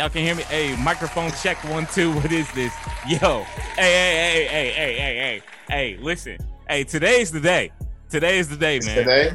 Y'all can hear me? Hey, microphone check one, two. What is this? Yo. Hey, hey, hey, hey, hey, hey, hey. Hey, listen. Hey, today's the day. Today is the day, man. Today?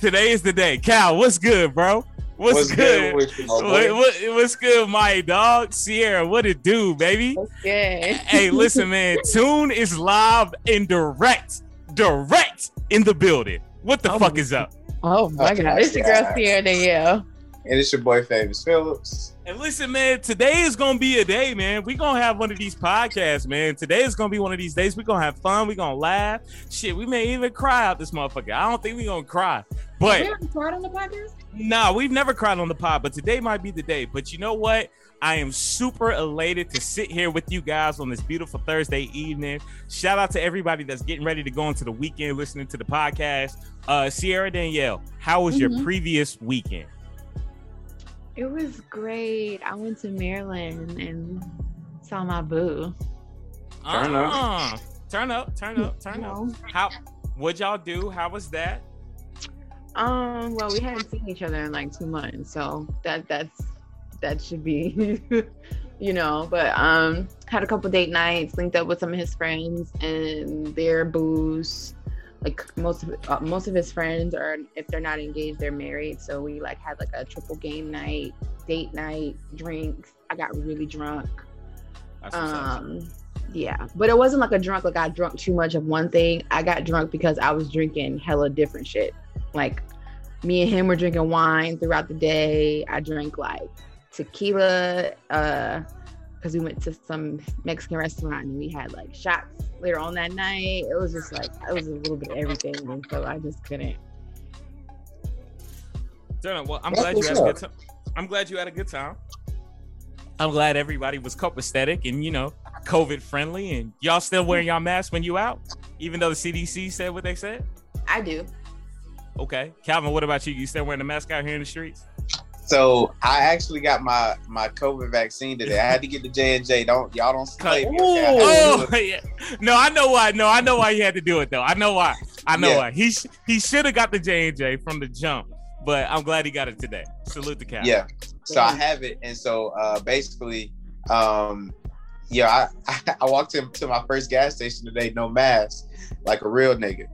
Today is the day. Cal, what's good, bro? What's, What's good? good you, what, what, what's good, my dog? Siara, what it do, baby? Okay. hey, listen, man. Tune is live and direct, direct in the building. What the Oh fuck my is up? Oh my Oh god. my It's your girl Siara Danielle. And it's your boy Phamous Phillips. And listen, man, today is gonna be a day, man. we gonna have one of these podcasts, man. Today is gonna be one of these days. we gonna have fun, we gonna laugh. Shit, we may even cry out this motherfucker. I don't think we gonna cry. But We haven't cried on the podcast? nah, we've never cried on the pod, but today might be the day. But you know what? I am super elated to sit here with you guys on this beautiful Thursday evening. Shout out to everybody that's getting ready to go into the weekend listening to the podcast. Uh Siara Danielle, how was your Mhm. previous weekend? It was great. I went to Maryland and saw my boo. Turn up. Uh-uh. Turn up, turn up, turn up. How what'd y'all do? How was that? Um, well, we hadn't seen each other in like two months, so that that's that should be you know, but um had a couple date nights, linked up with some of his friends and their booze. Like most of uh, most of his friends are if they're not engaged, they're married. So we like had like a triple game night, date night, drinks. I got really drunk. Um, yeah, but it wasn't like a drunk. Like I drunk too much of one thing. I got drunk because I was drinking hella different shit. Like me and him were drinking wine throughout the day. I drank like tequila, uh, because we went to some Mexican restaurant and we had like shots later on that night. It was just like it was a little bit of everything, and so I just couldn't. Turn up. Well, I'm glad you had a good time. I'm glad you had a good time. I'm glad everybody was copacetic and you know COVID friendly, and y'all still wearing y'all masks when you out, even though the CDC said what they said. I do. Okay, Calvin, what about you? You still wearing the mask out here in the streets? So I actually got my my COVID vaccine today. I had to get the J and J. Don't y'all don't slay me. okay? I had to Oh, yeah. No, I know why. No, I know why he had to do it though. I know why. I know Yeah. why. He sh- he should have got the J and J from the jump, but I'm glad he got it today. Salute the Cal. Yeah. So I have it, and so uh, basically, um, yeah, I, I walked into my first gas station today, no mask, like a real nigga.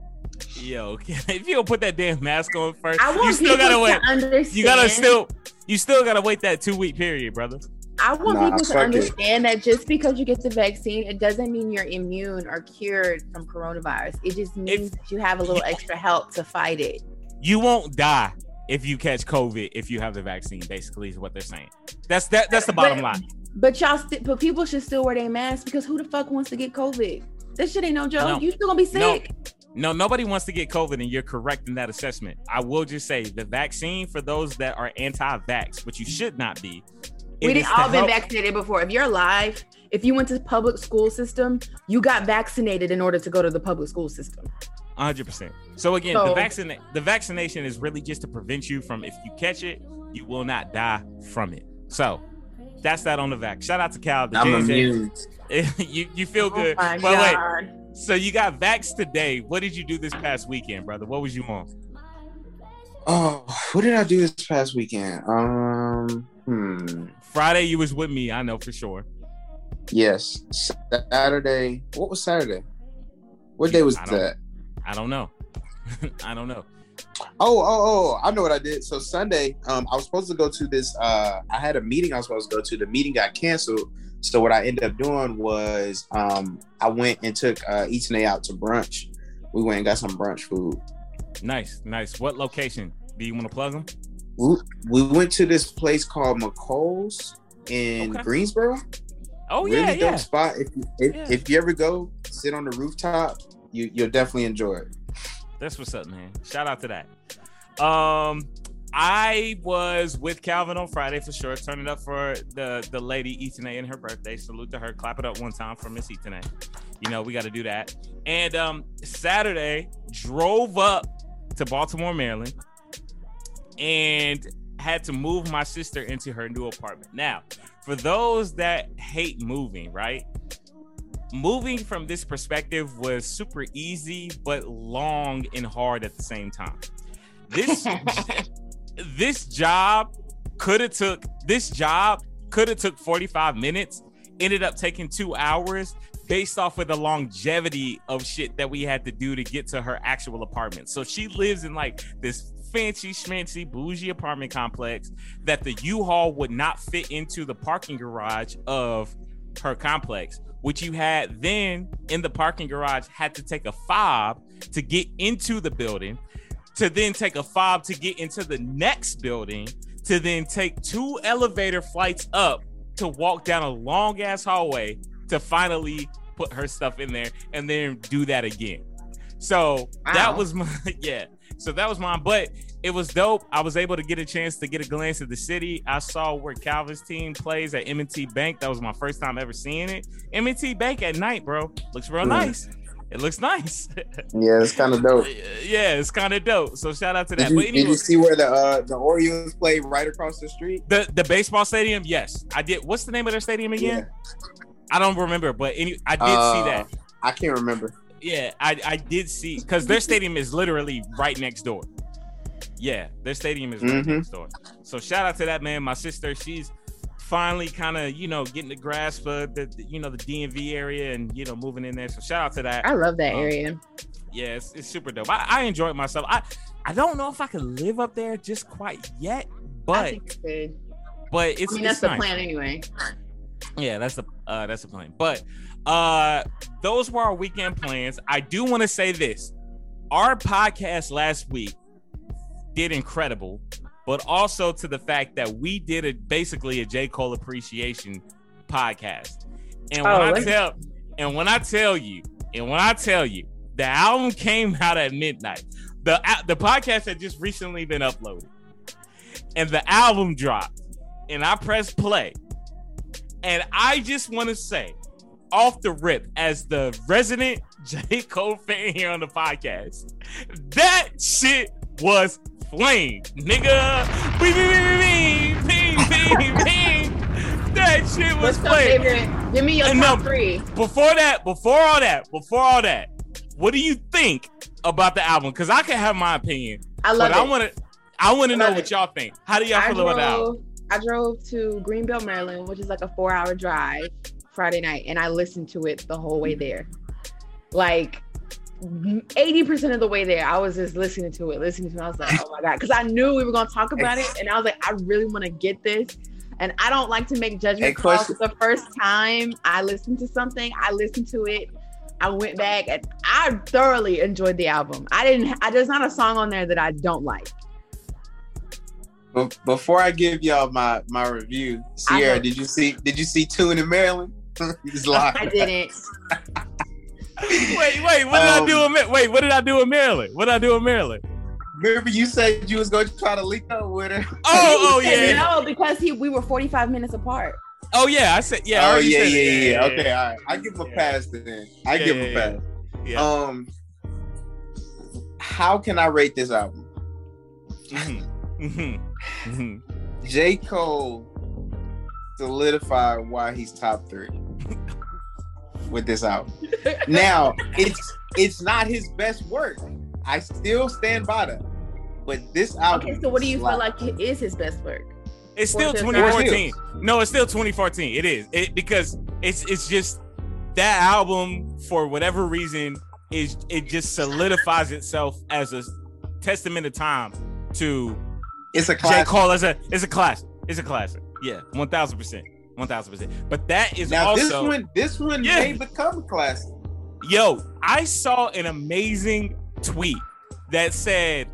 Yo, if you don't put that damn mask on first, I want you still gotta wait. to understand. You gotta still, you still gotta wait that two week period, brother. I want Nah, people to fuck it. understand that just because you get the vaccine, it doesn't mean you're immune or cured from coronavirus. It just means that you have a little extra help to fight it. You won't die if you catch COVID if you have the vaccine. Basically, is what they're saying. That's that. That's the bottom But- line. But y'all, st- but people should still wear their masks because who the fuck wants to get COVID? This shit ain't no joke. No. You still gonna be sick. No, nobody wants to get COVID, and you're correct in that assessment. I will just say the vaccine for those that are anti-vax, which you should not be. we it is all been help- vaccinated before. If you're alive, if you went to the public school system, you got vaccinated in order to go to the public school system. 100%. So again, the vaccine the vaccination is really just to prevent you from if you catch it, you will not die from it. So that's that on the vax. Shout out to Cal. The I'm J&J. immune. you you feel oh good. Oh my but wait, god. So you got vax today. What did you do this past weekend, brother? What was you on? Oh, what did I do this past weekend? Um, hmm. Friday you was with me, I know for sure. Yes, Saturday. What was Saturday? What day was I that? I don't know. I don't know. Oh, oh, oh! I know what I did. So Sunday, um, I was supposed to go to this. Uh, I had a meeting I was supposed to go to. The meeting got canceled. So what I ended up doing was, um, I went and took uh, Eaton out to brunch. We went and got some brunch food. Nice, nice. What location? Do you want to plug them? We, we went to this place called McColl's in Okay. Greensboro. Oh really yeah, dope yeah. spot. If you, if, Yeah. if you ever go sit on the rooftop, you you'll definitely enjoy it. That's what's up, man. Shout out to that. Um, I was with Calvin on Friday for sure, turning up for the the lady Etane and her birthday. Salute to her. Clap it up one time for Miss Etane. You know we got to do that. And um, Saturday drove up to Baltimore, Maryland, and had to move my sister into her new apartment. Now, for those that hate moving, right? Moving from this perspective was super easy, but long and hard at the same time. This this job could have took this job could have took 45 minutes, ended up taking two hours based off of the longevity of shit that we had to do to get to her actual apartment. So she lives in like this fancy schmancy bougie apartment complex that the U-Haul would not fit into the parking garage of her complex which you had then in the parking garage had to take a fob to get into the building to then take a fob to get into the next building to then take two elevator flights up to walk down a long ass hallway to finally put her stuff in there and then do that again. So wow. that was my yeah. So that was mine, but it was dope. I was able to get a chance to get a glance at the city. I saw where Calvin's team plays at M&T Bank. That was my first time ever seeing it. M&T Bank at night, bro, looks real nice. It looks nice. yeah, it's kind of dope. Yeah, it's kind of dope. So shout out to that. Did you, anyway, did you see where the uh, the Orioles play right across the street? The the baseball stadium? Yes, I did. What's the name of their stadium again? Yeah. I don't remember, but any I did uh, see that. I can't remember. Yeah, I I did see because their stadium is literally right next door. Yeah, their stadium is right mm-hmm. next door. So shout out to that man. My sister, she's finally kind of you know getting the grasp of the, you know the DMV area and you know moving in there. So shout out to that. I love that um, area. Yeah, it's, it's super dope. I, I enjoy it myself. I I don't know if I can live up there just quite yet, but but it's I mean, that's the nice. plan anyway. Yeah, that's the uh, that's the plan. But uh, those were our weekend plans. I do want to say this: our podcast last week did incredible but also to the fact that we did a basically a J. Cole appreciation podcast. And when oh, I tell and when I tell you, and when I tell you, the album came out at midnight. The the podcast had just recently been uploaded. And the album dropped. And I pressed play. And I just want to say, off the rip, as the resident J. Cole fan here on the podcast, that shit was flame, nigga. Bing, bing, bing, bing, bing. That shit was flame. Favorite? Give me your and top no, three. Before that, before all that, before all that, what do you think about the album? Because I can have my opinion. I love but it. I want to. I want to know what y'all think. How do y'all I feel drove, about the album? I drove to Greenbelt, Maryland, which is like a four-hour drive Friday night, and I listened to it the whole way there. Like 80% of the way there, I was just listening to it, listening to it. I was like, oh my God. Because I knew we were going to talk about it. And I was like, I really want to get this. And I don't like to make judgment calls the first time I listen to something. I listened to it. I went back and I thoroughly enjoyed the album. I didn't, I, there's not a song on there that I don't like. Before I give y'all my my review, Siara, did you see did you see Tune in Maryland? I didn't. wait, wait. What did um, I do? Um, in, wait, what did I do in Maryland? What did I do in Maryland? Remember, you said you was going to try to link up with her. Oh, oh yeah. No, because he we were forty five minutes apart. Oh yeah, I said yeah. Oh yeah, yeah, yeah, yeah, Okay, all right. I give him a pass then. I give him a pass. Yeah. Um, how can I rate this album? Mm-hmm. Mm-hmm. mm-hmm. J. Cole solidified why he's top three with this album. now, it's it's not his best work. I still stand by that. But this album. Okay, so what do you feel like is his best work? It's still 2014. No, it's still 2014. It is. It because it's it's just that album for whatever reason is it just solidifies itself as a testament of time to it's a classic. J. Cole as a it's a classic. It's a classic. Yeah, one thousand percent. One thousand percent. But that is now also this one. This one yeah. may become a classic. Yo, I saw an amazing tweet that said,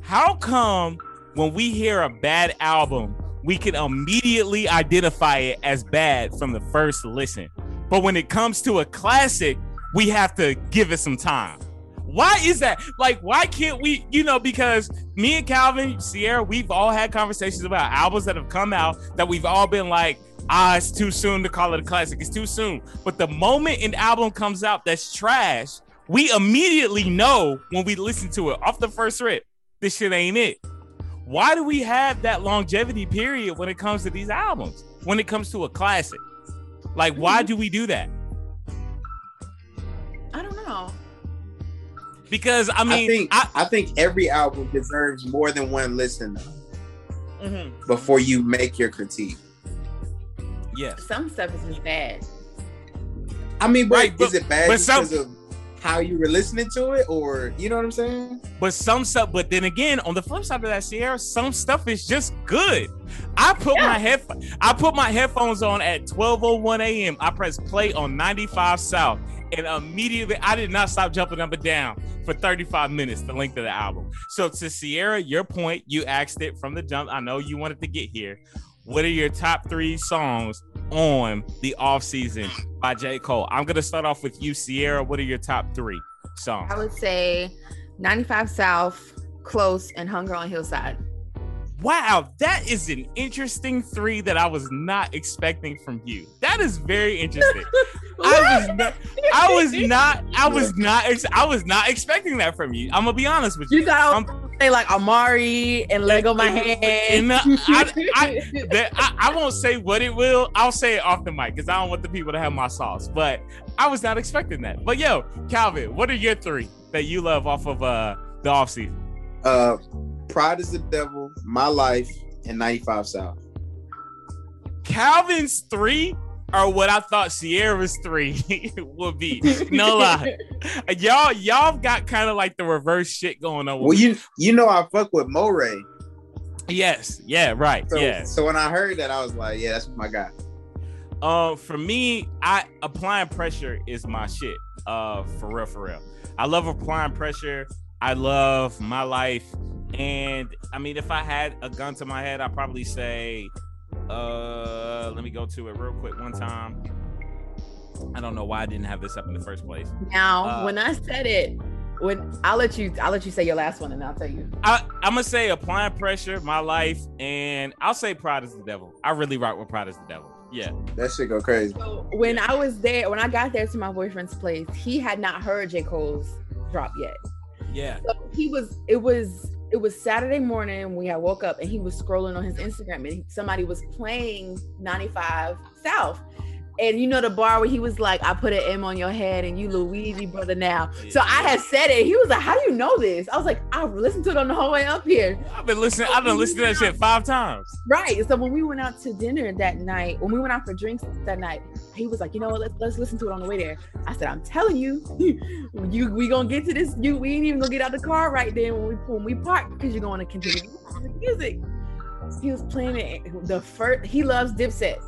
"How come when we hear a bad album, we can immediately identify it as bad from the first listen, but when it comes to a classic, we have to give it some time." Why is that? Like, why can't we, you know, because me and Calvin, Siara, we've all had conversations about albums that have come out that we've all been like, ah, it's too soon to call it a classic. It's too soon. But the moment an album comes out that's trash, we immediately know when we listen to it off the first rip, this shit ain't it. Why do we have that longevity period when it comes to these albums? When it comes to a classic? Like, why do we do that? I don't know. Because I mean, I think I, I think every album deserves more than one listen mm-hmm. before you make your critique. Yes. Some stuff is just bad. I mean, but, Right, but- is it bad but just some- because of how you were listening to it, or you know what I'm saying? But some stuff, but then again, on the flip side of that, Siara, some stuff is just good. I put my head, I put my headphones on at 12:01 a.m. I press play on 95 South, and immediately I did not stop jumping up and down for 35 minutes, the length of the album. So to Siara, your point, you asked it from the jump. I know you wanted to get here. What are your top three songs on the off season by J. Cole? I'm gonna start off with you, Siara. What are your top three songs? I would say 95 South, Close, and Hunger on Hillside. Wow, that is an interesting three that I was not expecting from you. That is very interesting. I was not, I was not, I was not, ex- I was not expecting that from you. I'm gonna be honest with you. You thought I was gonna say like Amari and Lego my and- hand. and, uh, I- I- That I, I won't say what it will. I'll say it off the mic because I don't want the people to have my sauce. But I was not expecting that. But yo, Calvin, what are your three that you love off of uh the off season? Uh, Pride is the Devil, My Life, and 95 South. Calvin's three are what I thought Siara's three would be. No lie. Y'all, y'all got kind of like the reverse shit going on. Well, you you know I fuck with Morray. yes, yeah, right, So, yeah. so when I heard that, I was like, yeah, that's my guy. Uh, for me, I applying pressure is my shit. Uh, for real, for real. I love applying pressure. I love my life, and I mean, if I had a gun to my head, I'd probably say, uh, let me go to it real quick one time. I don't know why I didn't have this up in the first place. Now, Uh, when I said it, when I'll let you, I'll let you say your last one, and I'll tell you. I, I'm gonna say applying pressure, my life, and I'll say pride is the devil. I really rock with pride is the devil. Yeah, That shit go crazy. So when I was there, when I got there to my boyfriend's place, he had not heard J Cole's drop yet. yeah, So he was, it was, it was Saturday morning. We had woke up and he was scrolling on his Instagram and somebody was playing 95 South. And you know the bar where he was like, I put an M on your head and you Luigi brother now. So I had said it. He was like, How do you know this? I was like, I listened to it on the whole way up here. I've been listening. I've been listening to that shit five times. Right. So when we went out to dinner that night, when we went out for drinks that night, he was like, you know what, let's, let's listen to it on the way there. I said, I'm telling you, you we gonna get to this. You we ain't even gonna get out of the car right then when we when we park because you're gonna continue the music. He was playing it the first he loves Dipset.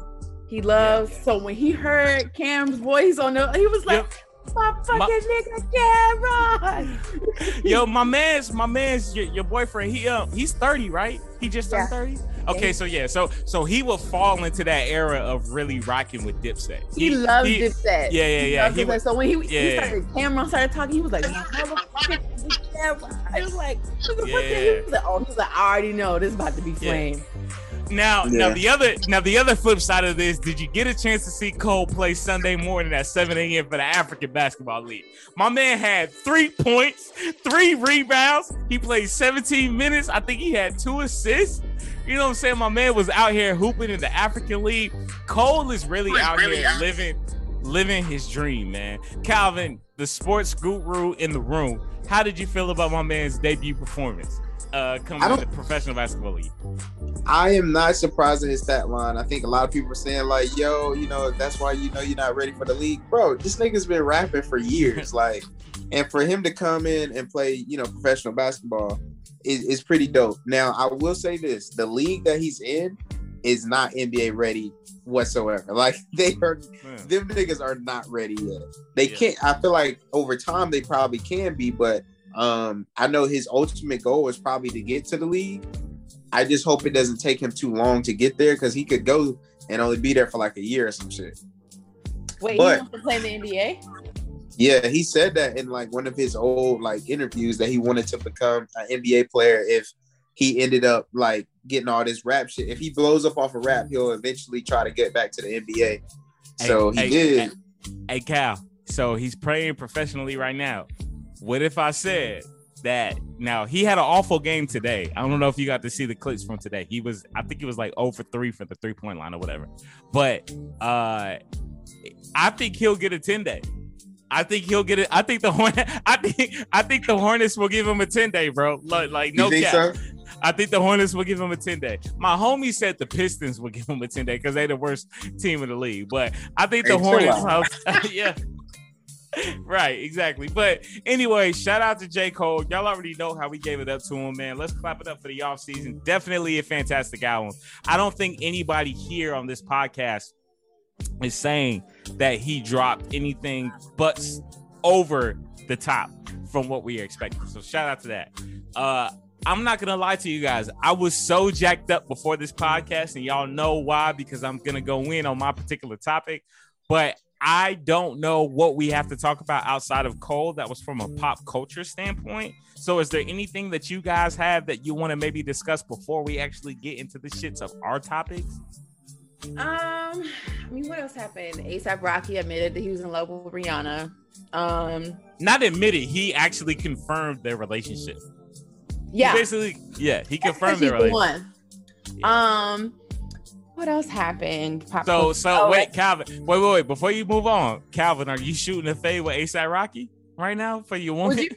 He loves so when he heard Cam's voice on the he was like, my fucking nigga Cam'ron. Yo, my man's my man's your, your boyfriend. He uh he's thirty, right? He just turned Yeah. thirty. Okay, so yeah, so so he will fall into that era of really rocking with Dipset. He, loves he- Dipset. Yeah, yeah, yeah. loves He was, so when he, he yeah. started, Cam'ron started talking, he was like, motherfucking Cam'ron. I was like, what the fuck? Yeah. He was like, oh, he was like, I already know this is about to be flame. Now now the other now the other flip side of this. Did you get a chance to see Cole play Sunday morning at seven a.m. for the African Basketball League? My man had three points, three rebounds. He played seventeen minutes. I think he had two assists. You know what I'm saying? My man was out here hooping in the African League. Cole is really out here living living his dream, man. Calvin, the sports guru in the room. How did you feel about my man's debut performance uh, coming I the professional basketball league? I am not surprised at his stat line. I think a lot of people are saying like, "Yo, you know, that's why you know you're not ready for the league, bro." This nigga's been rapping for years, like, and for him to come in and play, you know, professional basketball is, is pretty dope. Now, I will say this: the league that he's in is not NBA ready whatsoever. Like, they are, Man. them niggas are not ready yet. They Yeah. can't. I feel like over time they probably can be, but um, I know his ultimate goal is probably to get to the league. I just hope it doesn't take him too long to get there because he could go and only be there for like a year or some shit. Wait, But- he wants to play in the NBA? Yeah, he said that in like one of his old like interviews that he wanted to become an NBA player if he ended up like getting all this rap shit. If he blows up off a rap, he'll eventually try to get back to the NBA. So he hey, did. Hey, hey, Cal. So he's playing professionally right now. What if I said that? Now he had an awful game today. I don't know if you got to see the clips from today. He was, I think he was like 0 for 3 for the three point line or whatever. But uh I think he'll get a 10 day. I think he'll get it. I think the Horn. I think I think the Hornets will give him a 10 day, bro. Like, like no cap. so? I think the Hornets will give him a 10 day. My homie said the Pistons will give him a 10 day because they're the worst team in the league. But I think the Hey, Hornets, yeah. right, exactly. But anyway, shout out to J. Cole. Y'all already know how we gave it up to him, man. Let's clap it up for the offseason. Definitely a fantastic album. I don't think anybody here on this podcast is saying that he dropped anything but over the top from what we are expecting. So shout out to that. Uh I'm not gonna lie to you guys. I was so jacked up before this podcast, and y'all know why because I'm gonna go in on my particular topic. But I don't know what we have to talk about outside of Cole that was from a pop culture standpoint. So, is there anything that you guys have that you want to maybe discuss before we actually get into the shits of our topics? Um, I mean, what else happened? ASAP Rocky admitted that he was in love with Rihanna. Um, Not admitted, he actually confirmed their relationship. He yeah, basically, yeah, he confirmed He's their relationship. one. Um, what else happened? Pop So, so oh, wait, Calvin, wait, wait, wait. Before you move on, Calvin, are you shooting a fade with ASAP Rocky right now for your woman? You-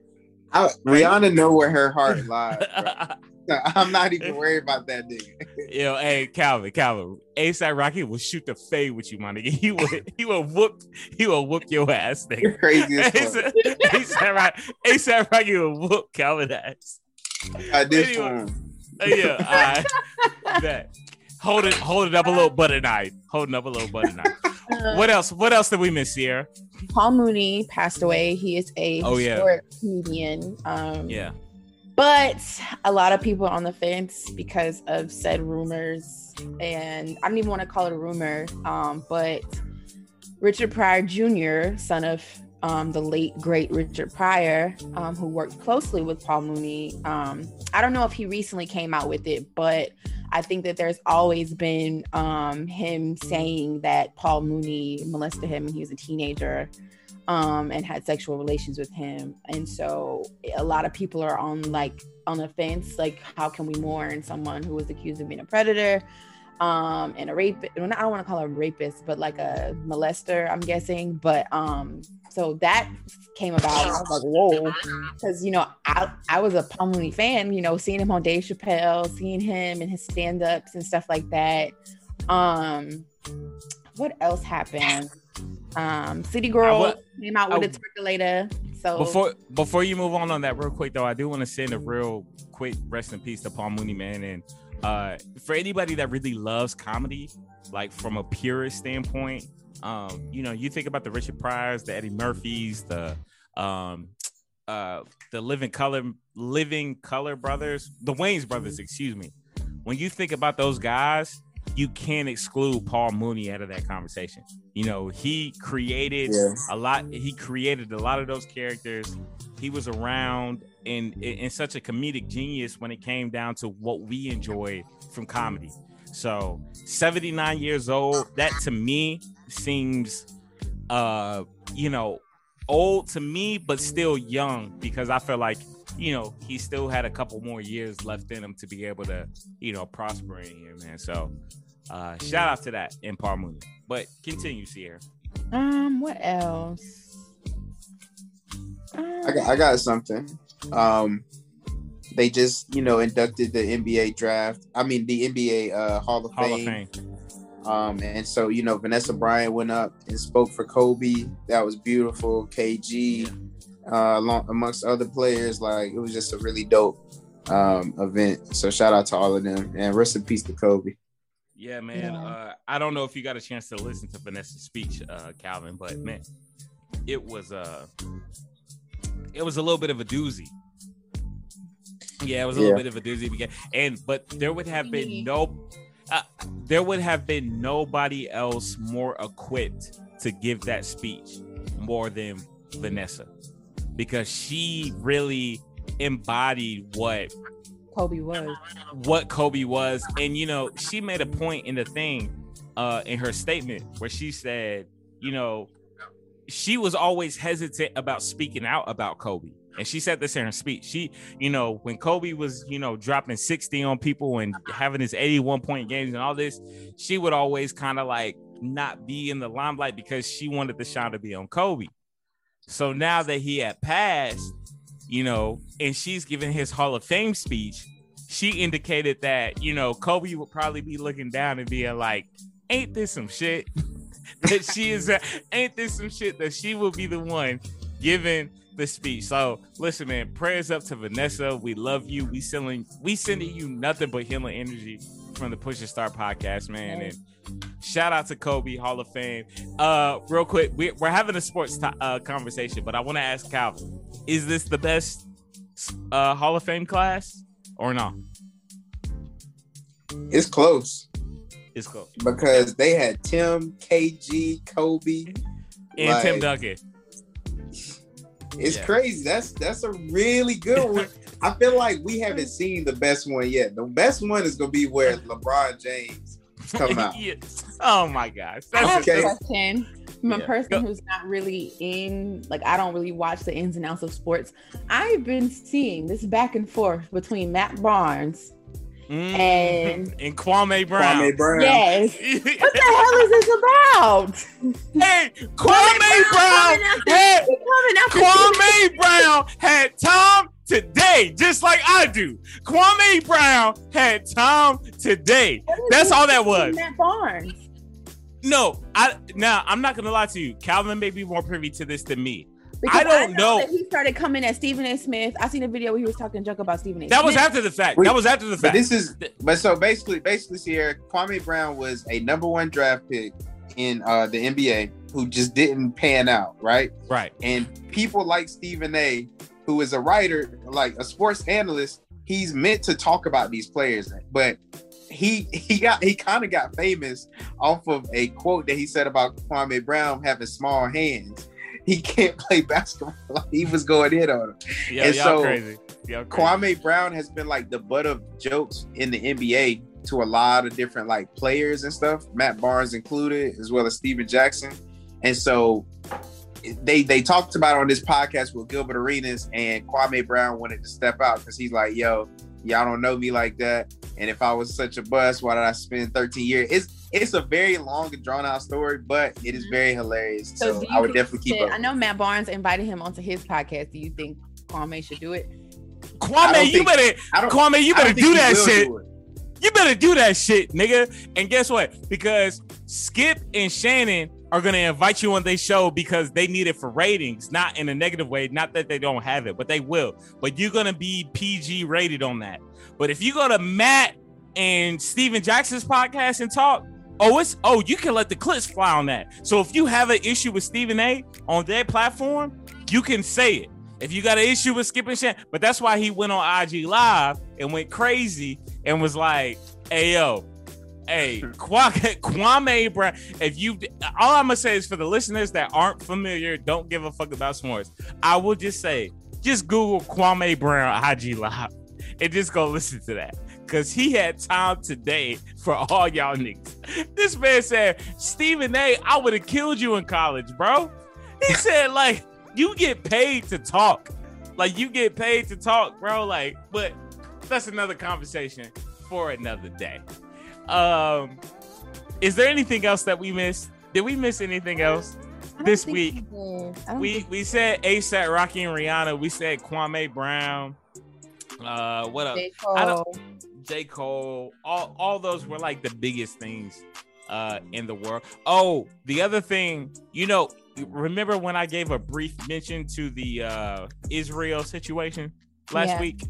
I, Rihanna know where her heart lies. bro. I'm not even worried about that nigga. Yo, hey, Calvin, Calvin, ASAP Rocky will shoot the fade with you, my nigga. He will, he will whoop, he will whoop your ass, nigga. You're crazy as fuck. ASAP ASAP Rocky, ASAP Rocky will whoop Calvin ass. I did. Anyway. Uh, yeah, I Bet. Hold it, hold it up a little butter knife. Holding up a little butter knife. Uh, What else? What else did we miss here? Paul Mooney passed away. He is a Oh, yeah. comedian. Um, Yeah. But a lot of people on the fence because of said rumors. And I don't even want to call it a rumor. Um, but Richard Pryor Jr., son of um, the late great Richard Pryor, um, who worked closely with Paul Mooney. Um, I don't know if he recently came out with it, but I think that there's always been um, him saying that Paul Mooney molested him when he was a teenager um, and had sexual relations with him. And so a lot of people are on like on the fence, like how can we mourn someone who was accused of being a predator um and a rape well, I don't want to call her a rapist, but like a molester, I'm guessing. But um so that came about. I was like, whoa, because you know, I I was a Paul Mooney fan, you know, seeing him on Dave Chappelle, seeing him and his stand-ups and stuff like that. Um what else happened? Um City Girl wa- came out with I- a percolator. So Before before you move on on that real quick though, I do want to send a real quick rest in peace to Paul Mooney, man. And uh, for anybody that really loves comedy, like from a purist standpoint, um, you know, you think about the Richard Pryors, the Eddie Murphys, the um, uh, the Living Color Living Color brothers, the Wayans brothers, excuse me. When you think about those guys, you can't exclude Paul Mooney out of that conversation. You know, he created Yeah. a lot. He created a lot of those characters. He was around and in such a comedic genius when it came down to what we enjoyed from comedy. So, 79 years old, that to me seems uh, you know, old to me, but still young because I feel like, you know, he still had a couple more years left in him to be able to, you know, prosper in here, man. So, uh, shout out to that in Paul But continue, Siara. um what else? Um, I got, I got something. Um, they just you know inducted the NBA draft. I mean the NBA uh, Hall of Hall of Fame. Fame. Um, and so you know Vanessa Bryant went up and spoke for Kobe. That was beautiful. KG, uh, along amongst other players, like it was just a really dope um, event. So shout out to all of them and rest in peace to Kobe. Yeah, man. Yeah. Uh, I don't know if you got a chance to listen to Vanessa's speech, uh, Calvin, but man, it was uh it was a little bit of a doozy. Yeah, it was a little Yeah. bit of a doozy. Because, and but there would have been no, uh, there would have been nobody else more equipped to give that speech more than Vanessa, because she really embodied what Kobe was. what Kobe was. And you know, she made a point in the thing, uh, in her statement where she said, you know, she was always hesitant about speaking out about Kobe. And she said this in her speech. She, you know, when Kobe was, you know, dropping 60 on people and having his 81 point games and all this, she would always kind of like not be in the limelight because she wanted the shine to be on Kobe. So now that he had passed, you know, and she's giving his Hall of Fame speech, she indicated that you know Kobe would probably be looking down and being like, "Ain't this some shit?" that she is, uh, ain't this some shit that she will be the one giving the speech. So listen, man, prayers up to Vanessa. We love you. We sending we sending you nothing but healing energy from the Push and Start podcast, man. And shout out to Kobe Hall of Fame. Uh, real quick, we, we're having a sports to, uh, conversation, but I want to ask Calvin: Is this the best uh, Hall of Fame class or not? It's close It's close. because they had Tim, KG, Kobe. And Like- Tim Duncan. It's Yeah. crazy. That's that's a really good one. I feel like we haven't seen the best one yet. The best one is gonna be where LeBron James come out. Yeah. Oh my gosh. I have That's Okay. a question from a Yeah. person Go. who's not really in, like, I don't really watch the ins and outs of sports. I've been seeing this back and forth between Matt Barnes. Mm. And- and Kwame Brown. Kwame Brown. Yes. What the hell is this about? hey, Kwame Brown. coming after- Hey, coming after Kwame Brown had time today, just like I do. Kwame Brown had time today. That's all that was. Matt Barnes. No, I now I'm not gonna lie to you. Calvin may be more privy to this than me. Because I don't know. that he started coming at Stephen A. Smith. I seen a video where he was talking junk about Stephen A. That was after the fact. That was after the But fact. this is but so basically basically Siara Kwame Brown was a number one draft pick in uh the NBA who just didn't pan out, right? right. And people like Stephen A, who is a writer, like a sports analyst, he's meant to talk about these players, but he he got he kind of got famous off of a quote that he said about Kwame Brown having small hands. He can't play basketball. he was going in on him. Yeah, And so, crazy. Y'all crazy. Kwame Brown has been like the butt of jokes in the NBA to a lot of different like players and stuff, Matt Barnes included, as well as Stephen Jackson. And so they they talked about it on this podcast with Gilbert Arenas and Kwame Brown wanted to step out because he's like, yo, y'all don't know me like that. And if I was such a bust, why did I spend 13 years? It's it's a very long and drawn out story, but it is very hilarious. So, do you I would definitely keep that- up. I know Matt Barnes invited him onto his podcast. Do you think Kwame should do it? I Kwame, you think- better don't, Kwame, you better don't think do he that shit. do. You better do that shit, nigga. And guess what? Because Skip and Shannon are gonna invite you on their show because they need it for ratings, not in a negative way. Not that they don't have it, but they will. But you're gonna be PG rated on that. But if you go to Matt and Stephen Jackson's podcast and talk, oh, it's oh, you can let the clips fly on that. So if you have an issue with Stephen A on their platform, you can say it. If you got an issue with Skip and Shannon, but that's why he went on IG Live and went crazy and was like, "Hey yo, hey Kwame, Kwame Brown." If you, all I'm gonna say is for the listeners that aren't familiar, don't give a fuck about sports. I will just say, just Google Kwame Brown IG Live and just go listen to that. Cause he had time today for all y'all niggas. This man said, Stephen A, I would have killed you in college, bro. He said, like, you get paid to talk. Like you get paid to talk, bro. Like, but that's another conversation for another day. Um, is there anything else that we missed? Did we miss anything else? This week, he did. I don't We we said ASAP Rocky and Rihanna. We said Kwame Brown. Uh, what else? J. I don't- Cole. J. Cole, all, all those were like the biggest things uh in the world. Oh, the other thing, you know, remember when I gave a brief mention to the uh Israel situation last Yeah. week?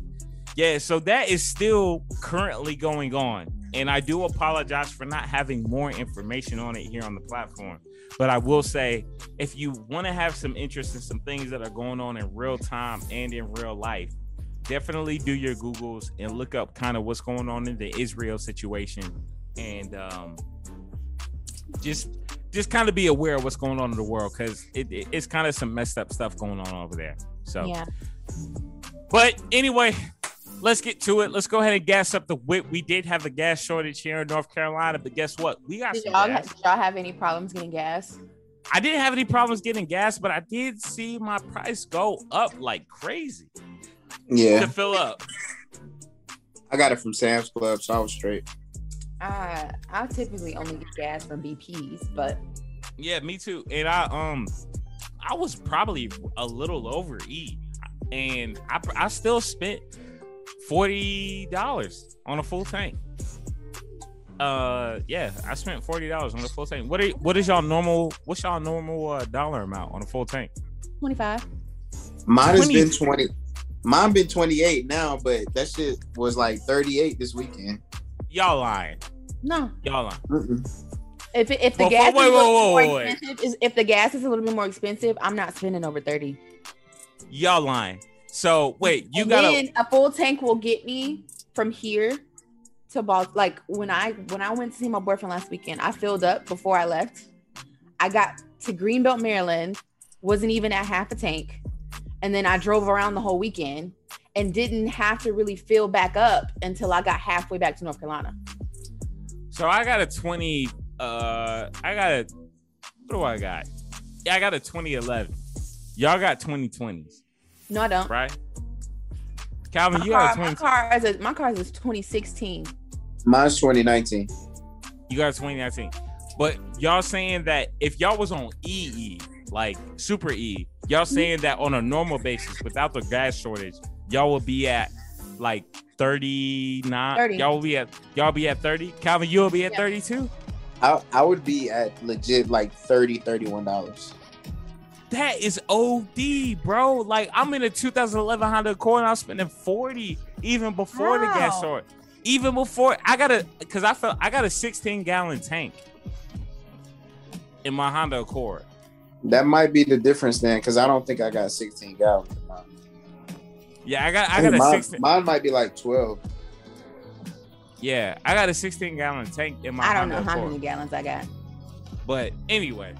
Yeah, so that is still currently going on. And I do apologize for not having more information on it here on the platform. But I will say, if you want to have some interest in some things that are going on in real time and in real life, definitely do your Googles and look up kind of what's going on in the Israel situation. And um, just just kind of be aware of what's going on in the world because it, it- it's kind of some messed up stuff going on over there. So, Yeah. but anyway, let's get to it. Let's go ahead and gas up the whip. We did have a gas shortage here in North Carolina, but guess what? We got Did some y'all, gas. did y'all have any problems getting gas? I didn't have any problems getting gas, but I did see my price go up like crazy Yeah, to fill up. I got it from Sam's Club, so I was straight. I I typically only get gas from BP's, but Yeah, me too. And I um I was probably a little over E, and I I still spent forty dollars on a full tank. Uh, yeah, I spent forty dollars on a full tank. What are what is y'all normal? What's y'all normal uh, dollar amount on a full tank? Twenty five. Mine has 20. been twenty. Mine been twenty eight now, but that shit was like thirty eight this weekend. Y'all lying. No. Y'all lying. Mm-mm. If if the Whoa, gas whoa, is a whoa, little whoa, bit whoa, more wait. expensive, is, if the gas is a little bit more expensive, I'm not spending over thirty. Y'all lying. So wait, you and gotta. then a full tank will get me from here to Boston. Like when I when I went to see my boyfriend last weekend, I filled up before I left. I got to Greenbelt, Maryland, wasn't even at half a tank, and then I drove around the whole weekend and didn't have to really fill back up until I got halfway back to North Carolina. So I got a 20 uh I got a what do I got? Yeah, I got a 2011. Y'all got 2020s, No, I don't. right? Calvin, My you got car, a my 20 car is a, my car is 2016. Mine's twenty nineteen. you got a 2019. But y'all saying that if y'all was on EE, like super E, y'all mm-hmm. saying that on a normal basis without the gas shortage, y'all would be at like 39. 30. Y'all will be at y'all be at 30. Calvin, you'll be at Yeah. 32. I I would be at legit like 30 31 dollars. That is OD, bro. Like I'm in a 2011 Honda Accord and I'm spending 40 even before the gas How? short. Even before I got a cuz I felt I got a 16 gallon tank in my Honda Accord. That might be the difference then, because I don't think I got 16 gallons. mine. Yeah, I got I think got a mine, 16 mine might be like 12. Yeah, I got a 16 gallon tank in my I don't Honda know how Accord. many gallons I got. But anyway,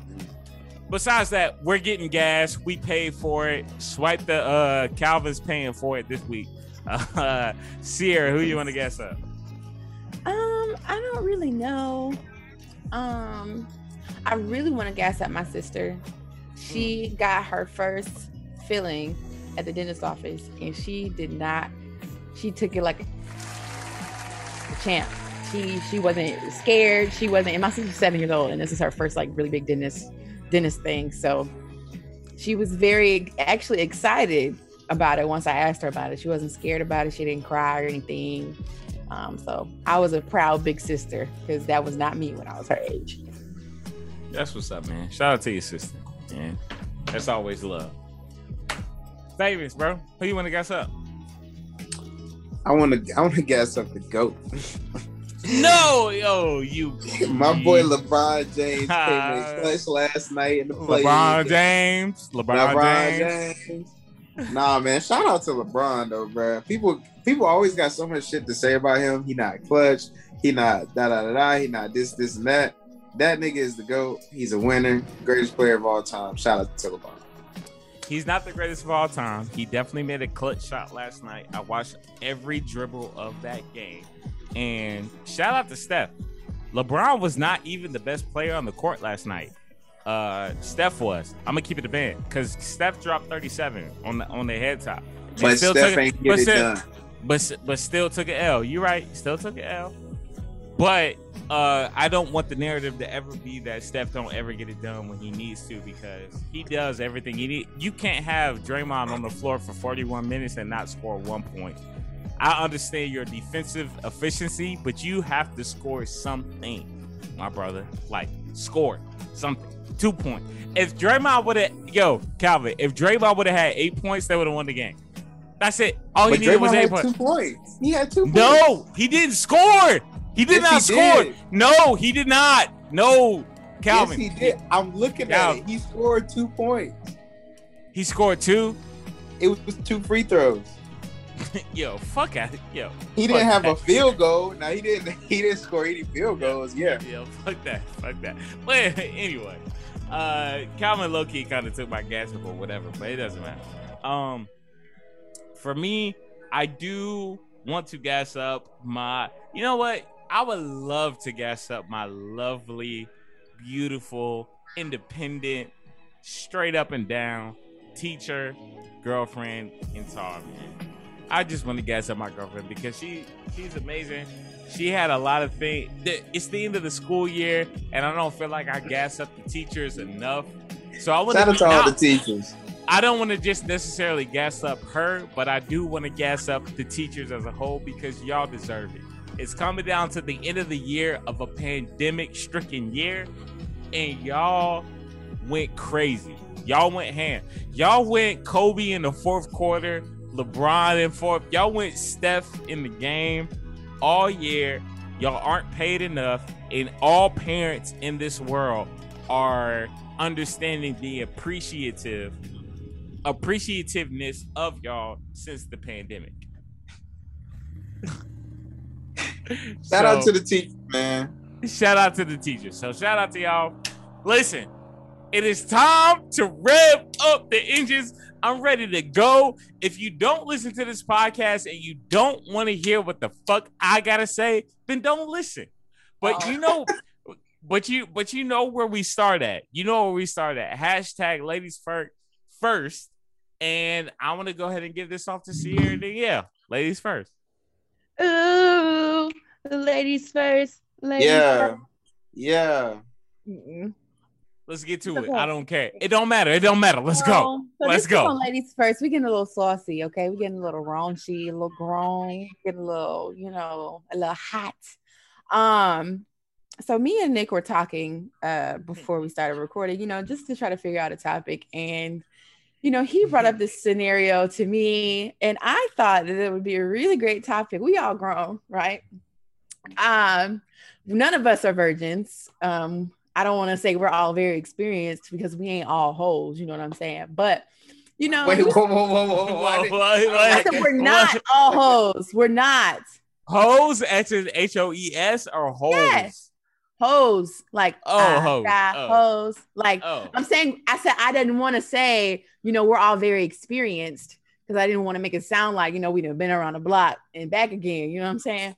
besides that, we're getting gas. We paid for it. Swipe the uh Calvin's paying for it this week. Uh Siara, who you want to guess up? Um, I don't really know. Um, I really want to gas at my sister. She got her first filling at the dentist office, and she did not. She took it like a champ. She she wasn't scared. She wasn't. And my sister's seven years old, and this is her first like really big dentist dentist thing. So she was very actually excited about it once I asked her about it. She wasn't scared about it. She didn't cry or anything. Um, so I was a proud big sister because that was not me when I was her age. That's what's up, man. Shout out to your sister. Man. That's always love. Davis, bro. Who you want to guess up? I want to I want to gas up the goat. No, yo, you My boy LeBron James came in clutch last night in the play. LeBron James. LeBron, LeBron James. James. Nah, man. Shout out to LeBron though, bro. People people always got so much shit to say about him. He not clutch. He not da da da da. He not this this and that. That nigga is the goat. He's a winner. Greatest player of all time. Shout out to LeBron. He's not the greatest of all time. He definitely made a clutch shot last night. I watched every dribble of that game. And shout out to Steph. LeBron was not even the best player on the court last night. Uh, Steph was. I'm gonna keep it a band because Steph dropped 37 on the on the head top. And But still Steph took ain't but get it still- done. but but still took an L. You're right, still took an L. But uh, I don't want the narrative to ever be that Steph don't ever get it done when he needs to because he does everything he need. You can't have Draymond on the floor for 41 minutes and not score one point. I understand your defensive efficiency, but you have to score something, my brother. Like score something. Two points. If Draymond would have, yo, Calvin, if Draymond would have had eight points, they would have won the game. That's it. All he But needed was eight points. two points. He had two points. No, he didn't score. He did Yes, not he score. did. No, he did not. No, Calvin. Yes, he did. I'm looking Calvin. at it. He scored two points. He scored two. It was two free throws. Yo, fuck out. Yo, He didn't have a field goal. Now he didn't. He didn't score any field goals. Yeah. yo, fuck that. Fuck that. But anyway, uh, Calvin low key kind of took my gas up or whatever, but it doesn't matter. Um, for me, I do want to gas up my. You know what? I would love to gas up my lovely, beautiful, independent, straight up and down teacher, girlfriend, and Tar, man. I just want to gas up my girlfriend because she she's amazing. She had a lot of things. It's the end of the school year, and I don't feel like I gas up the teachers enough. So I want Shout out to all the teachers. I don't want to just necessarily gas up her, but I do want to gas up the teachers as a whole because y'all deserve it. It's coming down to the end of the year of a pandemic stricken year, and y'all went crazy. Y'all went ham. Y'all went Kobe in the fourth quarter, LeBron and fourth. Y'all went Steph in the game all year. Y'all aren't paid enough, and all parents in this world are understanding the appreciative appreciativeness of y'all since the pandemic. Shout So- out to the teacher, man. Shout out to the teachers. So shout out to y'all. Listen, it is time to rev up the engines. I'm ready to go. If you don't listen to this podcast and you don't want to hear what the fuck I gotta say, then don't listen. But oh. you know, but you but you know where we start at. You know where we start at. Hashtag ladies first first. And I want to go ahead and give this off to Siara. Then yeah, ladies first. Ooh, ladies first. Ladies Yeah. first. Yeah. Mm-mm. Let's get to it. I don't care. It don't matter. It don't matter. Let's go. So, Let's go. ladies first. We're getting a little saucy, okay? We're getting a little raunchy, a little grown, getting a little, you know, a little hot. Um, so me and Nick were talking uh before we started recording, you know, just to try to figure out a topic. And you know, he brought up this scenario to me, and I thought that it would be a really great topic. We all grown, right? Um, none of us are virgins. Um, I don't want to say we're all very experienced because we ain't all hoes, you know what I'm saying? But you know, Wait, we- whoa, whoa, whoa, whoa, whoa. I What- didn't- what- I what- said we're not what? all hoes. We're not Hoes, H H O E S, or hoes? Yes. hoes. Like Oh, I hoes. got Oh. hoes. Like Oh, I'm saying, I said I didn't want to say, you know, we're all very experienced because I didn't want to make it sound like, you know, we'd have been around the block and back again. You know what I'm saying?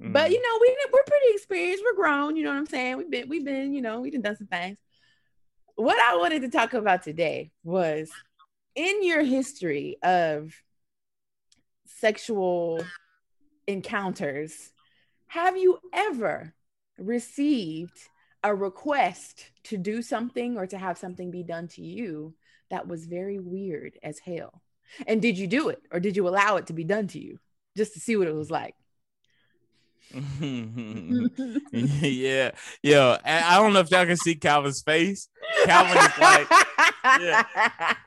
Mm. But you know, we we're pretty experienced. We're grown. You know what I'm saying? We've been we've been you know we've done some things. What I wanted to talk about today was in your history of sexual encounters, have you ever received a request to do something or to have something be done to you that was very weird as hell? And did you do it or did you allow it to be done to you just to see what it was like? yeah, yo, I I don't know if y'all can see Calvin's face. Calvin is like, yeah.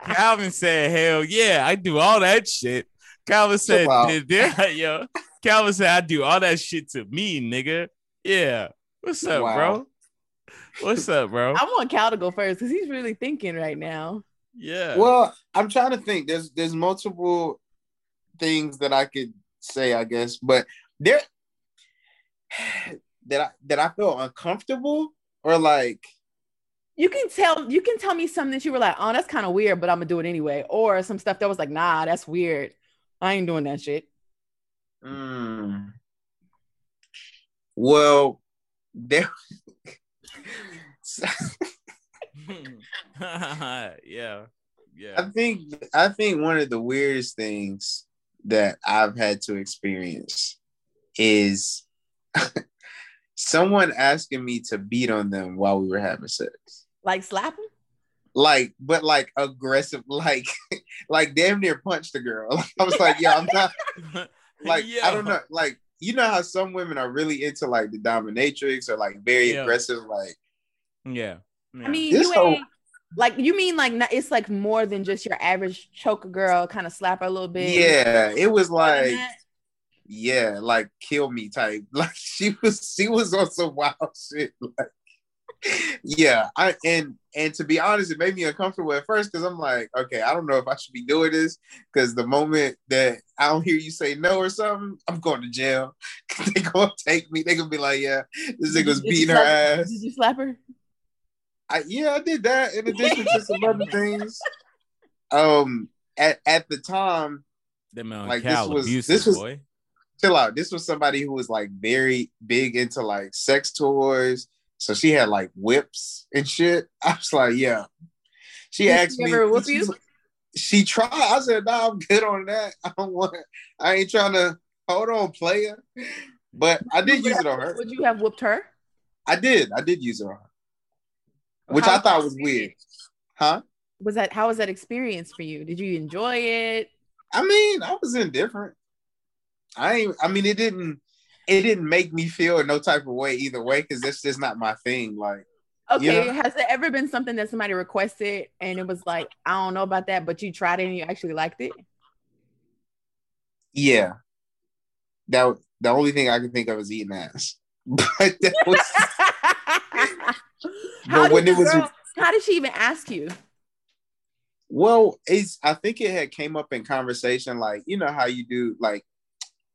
Calvin said, "Hell yeah, I do all that shit." Calvin said, "Did- did- "Yo," Calvin said, "I do all that shit to me, nigga." Yeah, what's up, Wow. bro? What's up, bro? I want Cal to go first because he's really thinking right now. Yeah. Well, I'm trying to think. There's there's multiple things that I could say, I guess, but there that I that I feel uncomfortable or like You can tell you can tell me something that you were like, oh, that's kind of weird, but I'm gonna do it anyway. Or some stuff that was like, nah, that's weird. I ain't doing that shit. mm, well there yeah, yeah. I think I think one of the weirdest things that I've had to experience is someone asking me to beat on them while we were having sex. Like slapping? Like, but like aggressive, like like damn near punch the girl. I was like, yeah, I'm not like I don't know, like you know how some women are really into like the dominatrix or like very Yeah. aggressive, like Yeah. I mean, This you whole- like you mean like it's like more than just your average choke girl, kind of slap her a little bit. yeah, it was like that? Yeah, like kill me type. Like she was she was on some wild shit. Like yeah, I and and to be honest, it made me uncomfortable at first because I'm like, okay, I don't know if I should be doing this because the moment that I don't hear you say no or something, I'm going to jail. they gonna take me. They gonna be like, yeah, this Did nigga was you- beating her slap- ass. Did you slap her? I, yeah, I did that in addition to some other things. Um, at at the time, That man like, Cal this was- abusive, this was- boy. Chill out. This was somebody who was like very big into like sex toys. So she had like whips and shit. I was like, yeah. She Did asked she me. ever whoop she's you? She tried. I said, nah, I'm good on that. I don't want. I ain't trying to. Hold on, player. But I did use it on her. Would you have whooped her? I did. I did use it on her, which I thought was weird. Huh? was that how was that experience for you? Did you enjoy it? I mean, I was indifferent. I ain't. I mean, it didn't. It didn't make me feel no type of way either way because that's just not my thing. Like, Okay, Yeah. has there ever been something that somebody requested and it was like, I don't know about that, but you tried it and you actually liked it? yeah, that the only thing I can think of is eating ass. But that was. how, But did when it was- girl- how did she even ask you? Well, it's I think it had came up in conversation, like you know how you do like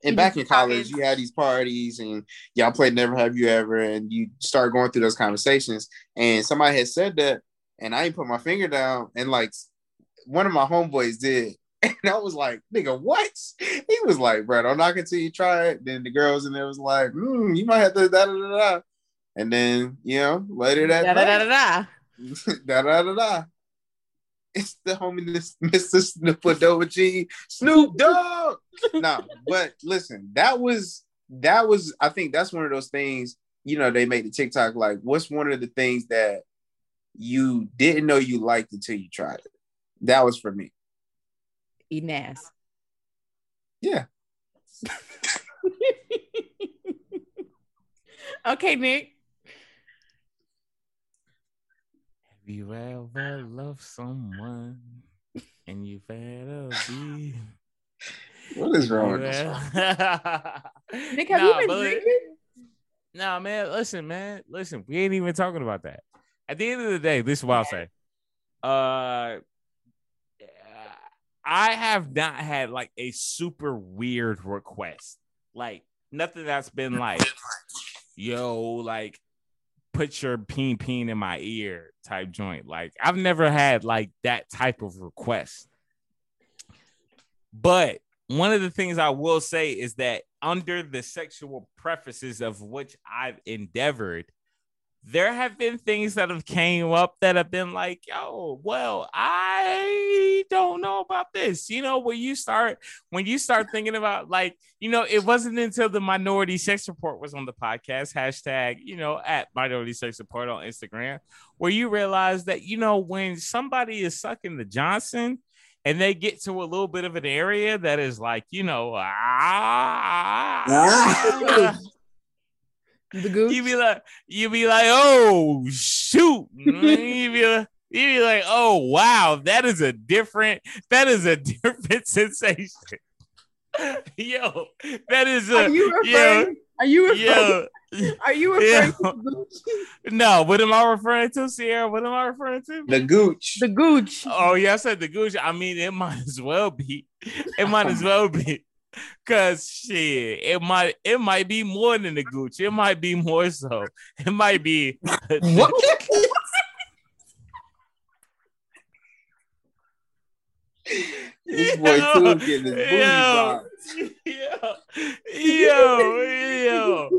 and back in college, you had these parties and y'all played Never Have You Ever, and you start going through those conversations. And somebody had said that, and I ain't put my finger down, and like one of my homeboys did. And I was like, nigga, what? He was like, bro, don't knock until you try it. Then the girls in there was like, hmm, you might have to da da da da. And then, you know, later that da, da, da, da. da da da da. It's the homie this- Mr. Snoop Dogg G Snoop Dogg. no, but listen, that was that was I think that's one of those things, you know, they made the TikTok like what's one of the things that you didn't know you liked until you tried it. That was for me. Eating ass. Yeah. okay, Nick. Have you ever love someone and you've had a be? What is wrong with this? Nick, have you been drinking? Nah, man. Listen, man. Listen, we ain't even talking about that. At the end of the day, this is what I'll say. Uh, I have not had like a super weird request, like nothing that's been like, yo, like put your peen peen in my ear type joint. Like I've never had like that type of request. But one of the things I will say is that under the sexual prefaces of which I've endeavored, there have been things that have came up that have been like, yo, well, I don't know about this. You know, when you start when you start thinking about like, you know, it wasn't until the Minority Sex Report was on the podcast, hashtag, you know, at Minority Sex Report on Instagram, where you realize that, you know, when somebody is sucking the Johnson and they get to a little bit of an area that is like, you know, ah, The gooch. you be like, you be like, oh shoot, mm, you be like, you be like, oh wow, that is a different, that is a different sensation. Yo, that is a Are you yo, referring? Are you referring? yo. Are you referring Yeah. to the gooch? No, what am I referring to, Siara? What am I referring to? The gooch. The gooch. Oh yeah, I said the Gooch. I mean, it might as well be. It might as well be. Cause shit, it might it might be more than the Gucci. It might be more so. It might be what? this boy too getting his booty box. Yo, yo, yo,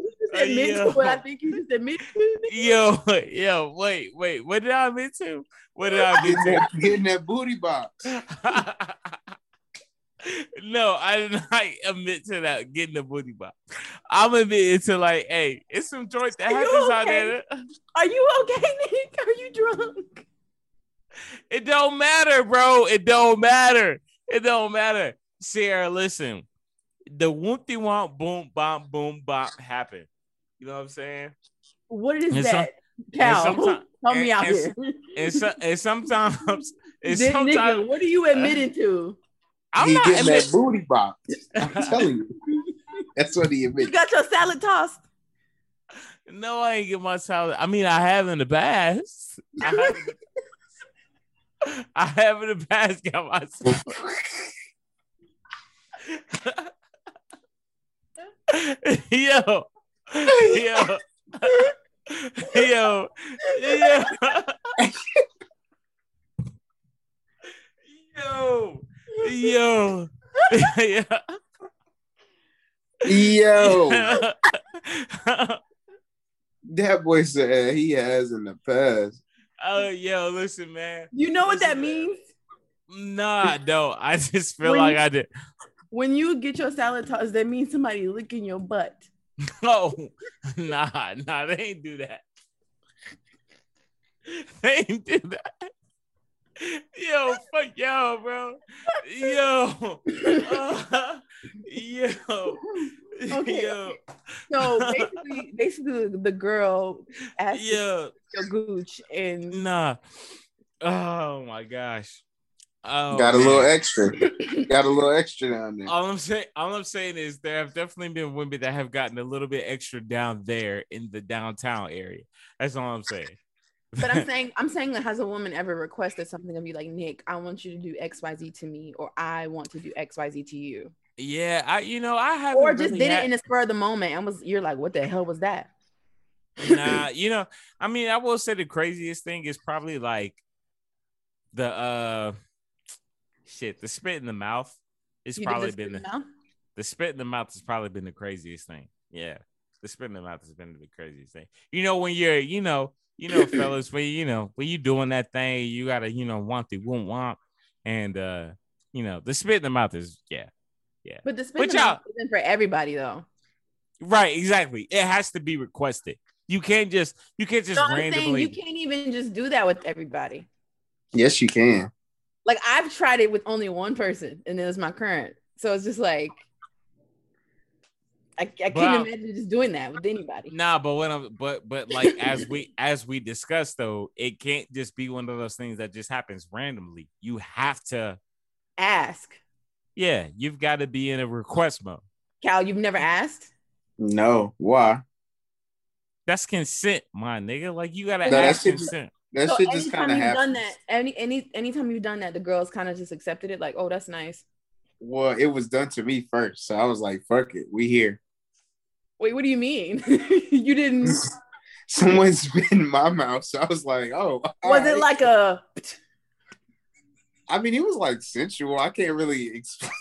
You just yo. what I think you just admit to. yo, yo, wait, wait. What did I admit to? What did I admit Getting to? getting that booty box. No, I did not admit to that getting the booty box. I'm admitting to like, hey, it's some joint that Are happens out there. Are you okay, Nick? Are you drunk? It don't matter, bro. It don't matter. It don't matter. Siara, listen. The whoopty womp boom bom boom bop happened. You know what I'm saying? What is And some- that? Cal, sometime- help me and- out and- here. And so, and sometimes, and sometimes nigga, what are you admitting to? I'm he not getting admit- that booty box. I'm telling you. That's what he You got your salad tossed. No, I ain't get my salad. I mean, I have in the past. I have, in the- I have in the past got my salad. yo, yo, yo, yo, yo, yo, yo. Yo, that boy said he has in the past. oh, yo, listen, man. You know what that means? Nah, I don't. I just feel When like you- I did. When you get your salad tossed, that means somebody licking your butt. No, oh, nah, nah, they ain't do that. They ain't do that. Yo, fuck y'all, bro. Yo, uh, yo, Okay. yo, So basically, basically, the girl asked yo. your gooch, and Nah. Oh my gosh. Oh, Got a man. little extra. Got a little extra down there. All I'm saying, all I'm saying is there have definitely been women that have gotten a little bit extra down there in the downtown area. That's all I'm saying. But I'm saying, I'm saying that has a woman ever requested something of you, like Nick, I want you to do X, Y, Z to me, or I want to do X, Y, Z to you, yeah, I, you know, I haven't or just really did had- it in the spur of the moment and was you're like, what the hell was that? nah, you know, I mean, I will say the craziest thing is probably like the uh shit, the spit in the mouth. It's You probably this been the, me the spit in the mouth has probably been the craziest thing. Yeah. The spit in the mouth has been the craziest thing. You know, when you're, you know, you know, fellas, when you know, when you doing that thing, you gotta, you know, want the won't want. And uh, you know, the spit in the mouth is yeah. Yeah. But the spit But in the y'all- mouth isn't for everybody though. Right, exactly. It has to be requested. You can't just you can't just No, I'm randomly you can't even just do that with everybody. Yes, you can. Like I've tried it with only one person, and it was my current. So it's just like I, I couldn't I'm- imagine just doing that with anybody. Nah, but when I'm but but like as we as we discussed though, it can't just be one of those things that just happens randomly. You have to, Ask yeah, you've got to be in a request mode. Cal. You've never asked. No. Why? That's consent, my nigga. Like you gotta No, ask shit- consent. That so shit just kind of you've done that, any any anytime you've done that, the girls kind of just accepted it. Like, oh, that's nice. Well, it was done to me first, so I was like, "Fuck it, we here." Wait, what do you mean? you didn't? Someone spit in my mouth, so I was like, "Oh." Was alright. it like a? I mean, it was like sensual. I can't really explain.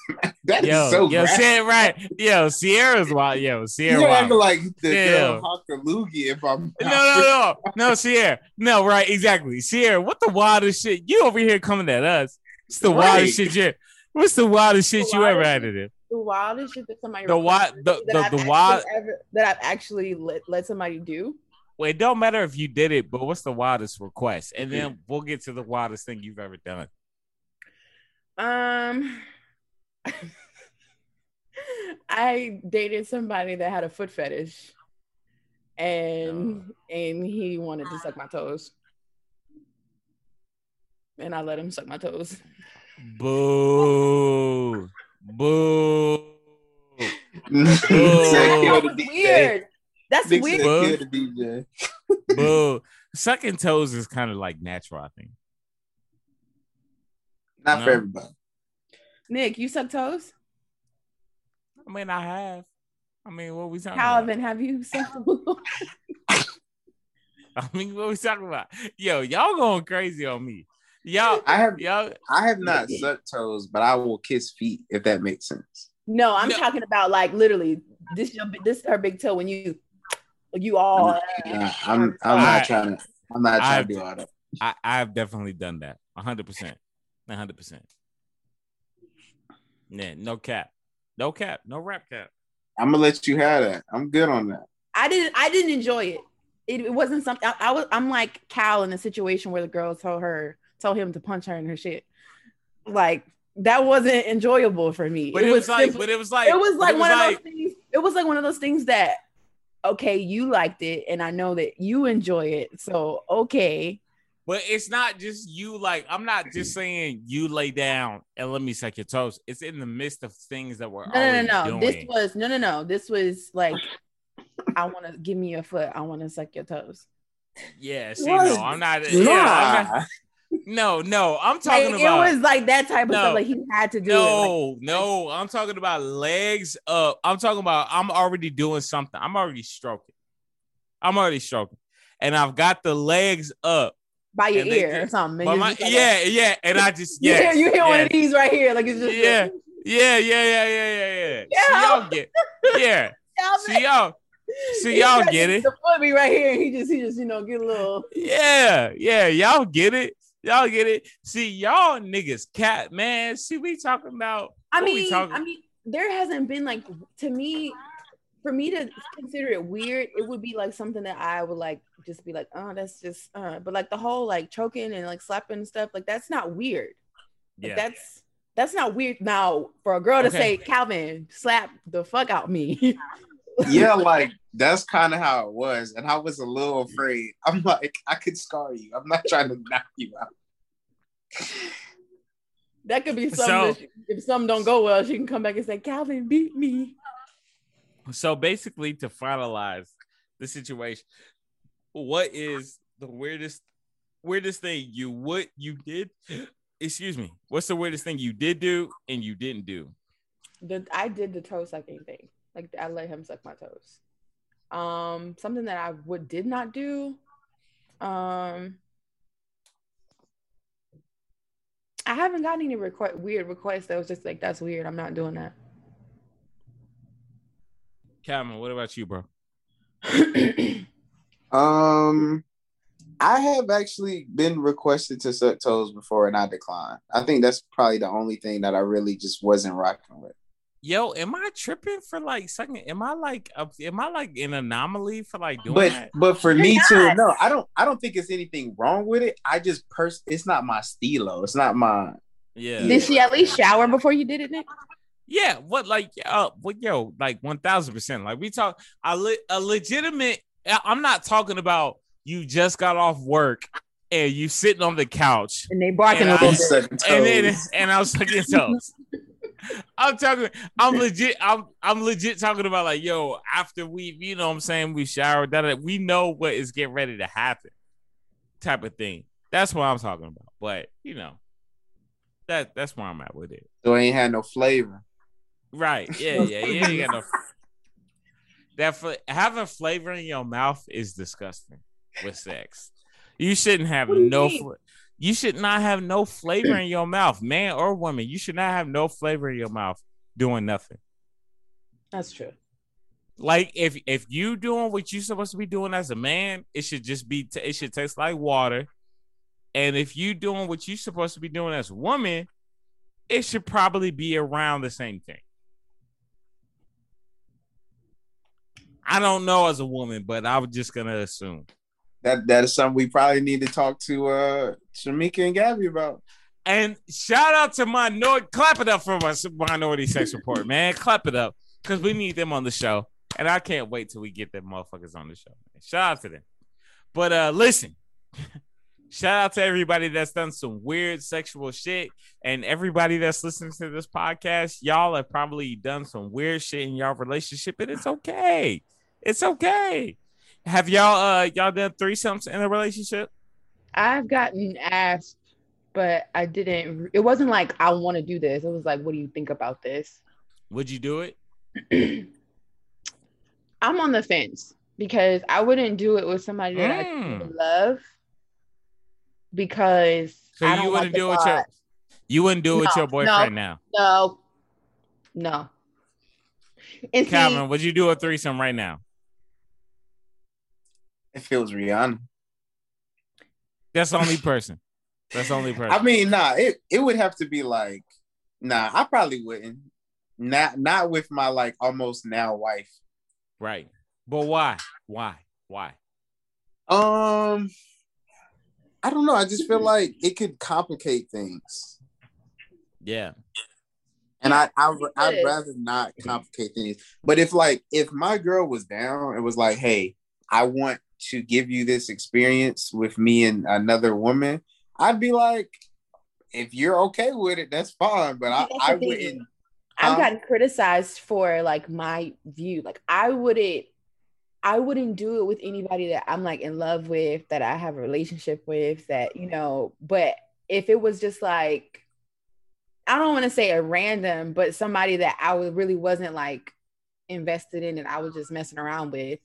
That is Yo, so yo, graphic. say it right. Yo, Siara's wild. Yo, You Siara acting wild. like the Yeah. girl hocked loogie if I'm No, no, no, no, Siara. No, right, exactly. Siara, what the wildest shit? You over here coming at us. It's the Right. wildest shit you What's the wildest shit The you ever wildest had shit- to do? The wildest shit that somebody The wild the the, the wild ever, that I've actually let, let somebody do. well, it don't matter if you did it, but what's the wildest request? And then we'll get to the wildest thing you've ever done. Um, I dated somebody that had a foot fetish, and and he wanted to suck my toes, and I let him suck my toes. Boo. Boo. Nigga Oh. said, that was weird. That's Nigga weird. Boo. "Kill the DJ." Boo. Sucking toes is kind of like natural, I think. Not No. for everybody. Nick, you suck toes? I mean, I have. I mean, what we talking about? Calvin, have you sucked? I mean, what we talking about? Yo, y'all going crazy on me. Y'all, I have y'all. I have not sucked toes, but I will kiss feet if that makes sense. no, I'm No. talking about like literally. This your this is her big toe when you you all. I'm I'm I- not trying to I'm not trying I- to do all that. I, I've definitely done that. hundred percent. hundred percent. Yeah, no cap. No cap. No rap cap. I'm gonna let you have that. I'm good on that. I didn't I didn't enjoy it. It, it wasn't something I, I was I'm like Cal in a situation where the girl told her told him to punch her in her shit. Like that wasn't enjoyable for me. But it, was, like, but it was like, it was but like one like, of those things. It was like one of those things that okay, you liked it, and I know that you enjoy it. So okay. But it's not just you. Like, I'm not just saying you lay down and let me suck your toes. It's in the midst of things that we're No, no, no, no. This was no, no, no. This was like, I want to give me your foot. I want to suck your toes. yeah. See, no, I'm not. Yeah, I'm not Nah. No, no. I'm talking Like, about. it was like that type of No. stuff. Like he had to do it. Like, No, no, I'm talking about legs up. I'm talking about I'm already doing something. I'm already stroking. I'm already stroking. And I've got the legs up. by your And ear or something. and my, like, yeah, yeah. And I just You yeah. hear, you hear one of these right here, like it's just Yeah. Yeah, yeah, yeah, yeah, yeah, yeah. Yeah. See y'all get yeah. See y'all. See y'all get it. support me right here. He just, he just, you know, get a little. Yeah, yeah, y'all get it. Y'all get it. See, y'all niggas cat man. See, we talking about I mean, talking- I mean, there hasn't been like to me. for me to consider it weird, it would be like something that I would like just be like, oh, that's just uh but like the whole like choking and like slapping and stuff, like that's not weird. Like, Yeah. that's that's not weird. Now for a girl to Okay. say, Calvin, slap the fuck out me. yeah, like that's kind of how it was, and I was a little afraid. I'm like, I could scar you. I'm not trying to knock you out. that could be something So- that she- if something don't go well, she can come back and say, Calvin beat me. So basically, to finalize the situation, what is the weirdest weirdest thing you would you did? Excuse me. What's the weirdest thing you did do and you didn't do? The I did the toe sucking thing. Like I let him suck my toes. Um, something that I would did not do. Um, I haven't gotten any request weird requests that was just like that's weird. I'm not doing that. Calvin, what about you, bro? Um, I have actually been requested to suck toes before, and I declined. I think that's probably the only thing that I really just wasn't rocking with. Yo, am I tripping for like second? Am I like a, am I like an anomaly for like doing But that? but for You're me too, no, I don't. I don't think it's anything wrong with it. I just pers. It's not my stilo. It's not my. Yeah. did she at least shower before you did it, Nick? Yeah, what like uh what yo, like one thousand percent. Like we talk a, le- a legitimate I- I'm not talking about you just got off work and you sitting on the couch And they barking And a I- little and then and I was sucking toes. I'm talking I'm legit I'm I'm legit talking about like yo, after we you know what I'm saying we showered that we know what is getting ready to happen type of thing. That's what I'm talking about. But you know, that that's where I'm at with it. So it ain't had no flavor. Right. Yeah, yeah. You ain't got no. That fl- having flavor in your mouth is disgusting with sex. You shouldn't have What do you no. mean? Fl- you should not have no flavor mm. in your mouth, man or woman. You should not have no flavor in your mouth doing nothing. That's true. Like if if you doing what you supposed to be doing as a man, it should just be. T- it should taste like water. And if you doing what you supposed to be doing as a woman, it should probably be around the same thing. I don't know as a woman, but I was just gonna assume. That that is something we probably need to talk to uh Shamika and Gabby about. And shout out to minority. Clap it up for my minority sex report, man. Clap it up because we need them on the show, and I can't wait till we get them motherfuckers on the show. Man. Shout out to them. But uh, listen, shout out to everybody that's done some weird sexual shit, and everybody that's listening to this podcast. Y'all have probably done some weird shit in y'all relationship, and it's okay. It's okay. Have y'all uh y'all done threesomes in a relationship? I've gotten asked, but I didn't. It wasn't like I want to do this. It was like, what do you think about this? Would you do it? I'm on the fence because I wouldn't do it with somebody that I Mm. truly love because So I don't you wouldn't the do it with your you wouldn't do it with your boyfriend now. No, no. And see, Calvin, would you do a threesome right now? If it was Rihanna. That's the only person. That's the only person. I mean, nah, it, it would have to be like, nah, I probably wouldn't. Not not with my like almost now wife. right. But why? Why? Why? Um I don't know. I just feel like it could complicate things. Yeah. And I, I I'd rather not complicate things. But if like if my girl was down, it was like, hey, I want to give you this experience with me and another woman, I'd be like, if you're okay with it, that's fine. But I, I wouldn't. I've Um, gotten criticized for like my view. Like I wouldn't I wouldn't do it with anybody that I'm like in love with, that I have a relationship with, that you know, but if it was just like I don't want to say a random, but somebody that I was really wasn't like invested in and I was just messing around with,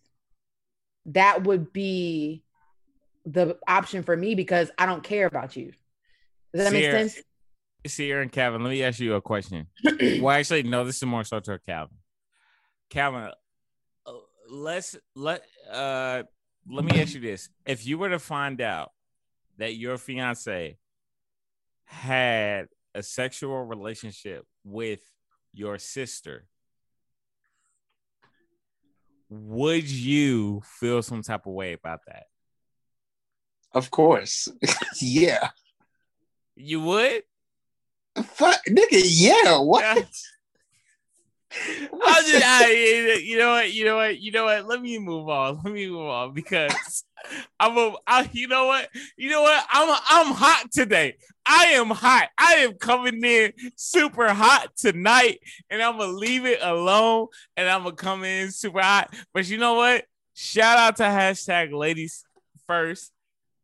that would be the option for me because I don't care about you. Does that make Siara. sense? Siara and Calvin, let me ask you a question. well, actually, no, this is more so to Calvin. Calvin, uh, let's let uh let me ask you this. If you were to find out that your fiance had a sexual relationship with your sister, would you feel some type of way about that? Of course. yeah. You would? Fuck, nigga, yeah. What? I'll just, I, eh, eh, you know what, you know what, you know what. Let me move on. Let me move on because I'm a, I, you know what, you know what. I'm I'm hot today. I am hot. I am coming in super hot tonight, and I'm gonna leave it alone, and I'm gonna come in super hot. But you know what? Shout out to hashtag ladies first.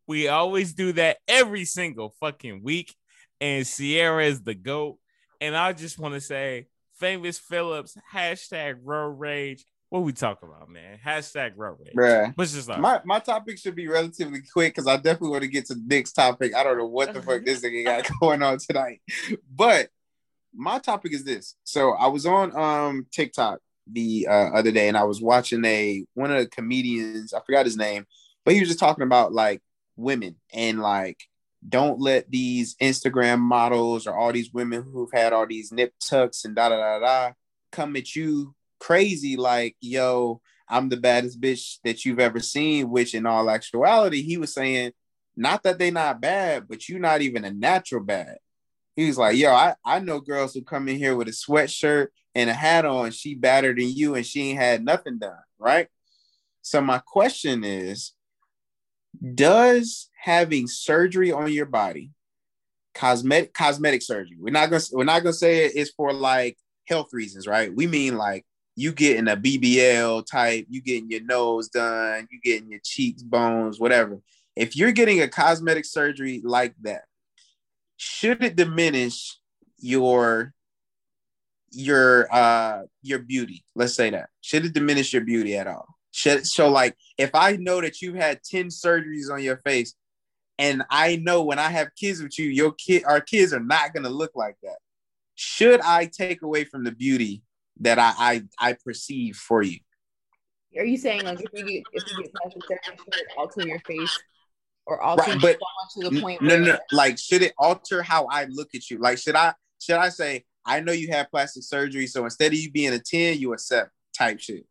We always do that every single fucking week, and Siara is the goat. And I just want to say Phamous Phillips, hashtag road rage. What we talking about, man? Hashtag road rage. Bruh. What's just My my topic should be relatively quick because I definitely want to get to Nick's topic. I don't know what the fuck this nigga got going on tonight, but my topic is this. So I was on um TikTok the uh, other day and I was watching a one of the comedians. I forgot his name, but he was just talking about like women and like don't let these Instagram models or all these women who've had all these nip tucks and da da da da come at you crazy like, yo, I'm the baddest bitch that you've ever seen. Which in all actuality, he was saying, not that they're not bad, but you're not even a natural bad. He was like, yo, I, I know girls who come in here with a sweatshirt and a hat on, she better than you, and she ain't had nothing done, right? So my question is, does having surgery on your body cosmetic cosmetic surgery. We're not gonna we're not gonna say it's for like health reasons right? We mean like you getting a bbl type you getting your nose done you getting your cheeks bones whatever. If you're getting a cosmetic surgery like that should it diminish your your uh your beauty? Let's say that. Should it diminish your beauty at all? Should, so like if i know that you've had 10 surgeries on your face and I know when I have kids with you, your kid, our kids are not gonna look like that. Should I take away from the beauty that I I, I perceive for you? Are you saying like if you get if you get plastic surgery, should it alter your face or alter Right, but to the point No, no, like should it alter how I look at you? Like should I should I say I know you have plastic surgery, so instead of you being a 10, you a seven type shit.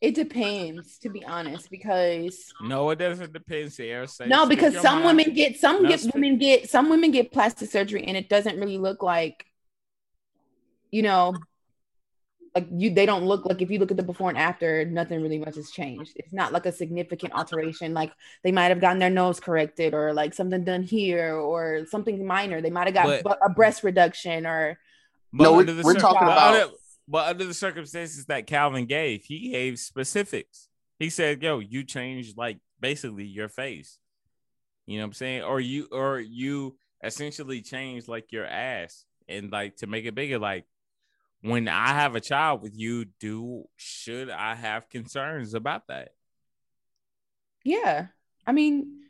It depends to be honest because no, it doesn't depend, Siara. Say, no because some mind. women get some No, get speak- women get some women get plastic surgery and it doesn't really look like you know like you they don't look like if you look at the before and after nothing really much has changed it's not like a significant alteration like they might have gotten their nose corrected or like something done here or something minor they might have got But- a breast reduction or But No, we're- we're talking but about- under- but under the circumstances that Calvin gave, he gave specifics. He said, "Yo, you changed like basically your face." You know what I'm saying? Or you or you essentially changed like your ass and like to make it bigger. Like when I have a child with you, do should I have concerns about that? Yeah. I mean,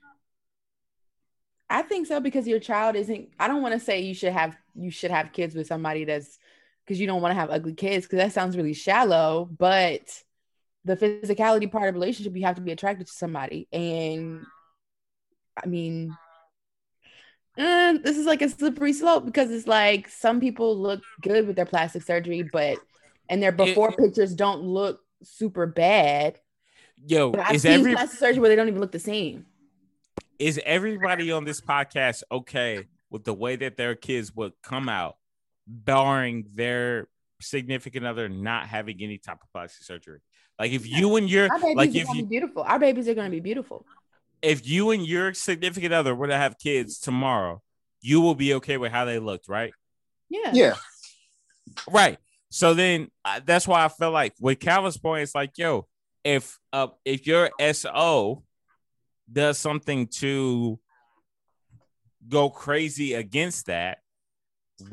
I think so because your child isn't I don't want to say you should have you should have kids with somebody that's because you don't want to have ugly kids because that sounds really shallow, but the physicality part of relationship you have to be attracted to somebody and I mean uh, this is like a slippery slope because it's like some people look good with their plastic surgery, but and their before pictures don't look super bad. Yo, But I've is seen every plastic surgery where they don't even look the same. is everybody on this podcast okay with the way that their kids would come out, barring their significant other not having any type of plastic surgery? Like if you and your Our babies like if you be beautiful. Our babies are gonna be beautiful. if you and your significant other were to have kids tomorrow, you will be okay with how they looked, right? Yeah. Yeah. Right. So then uh, that's why I feel like with Calvin's point, it's like, yo, if uh if your SO does something to go crazy against that,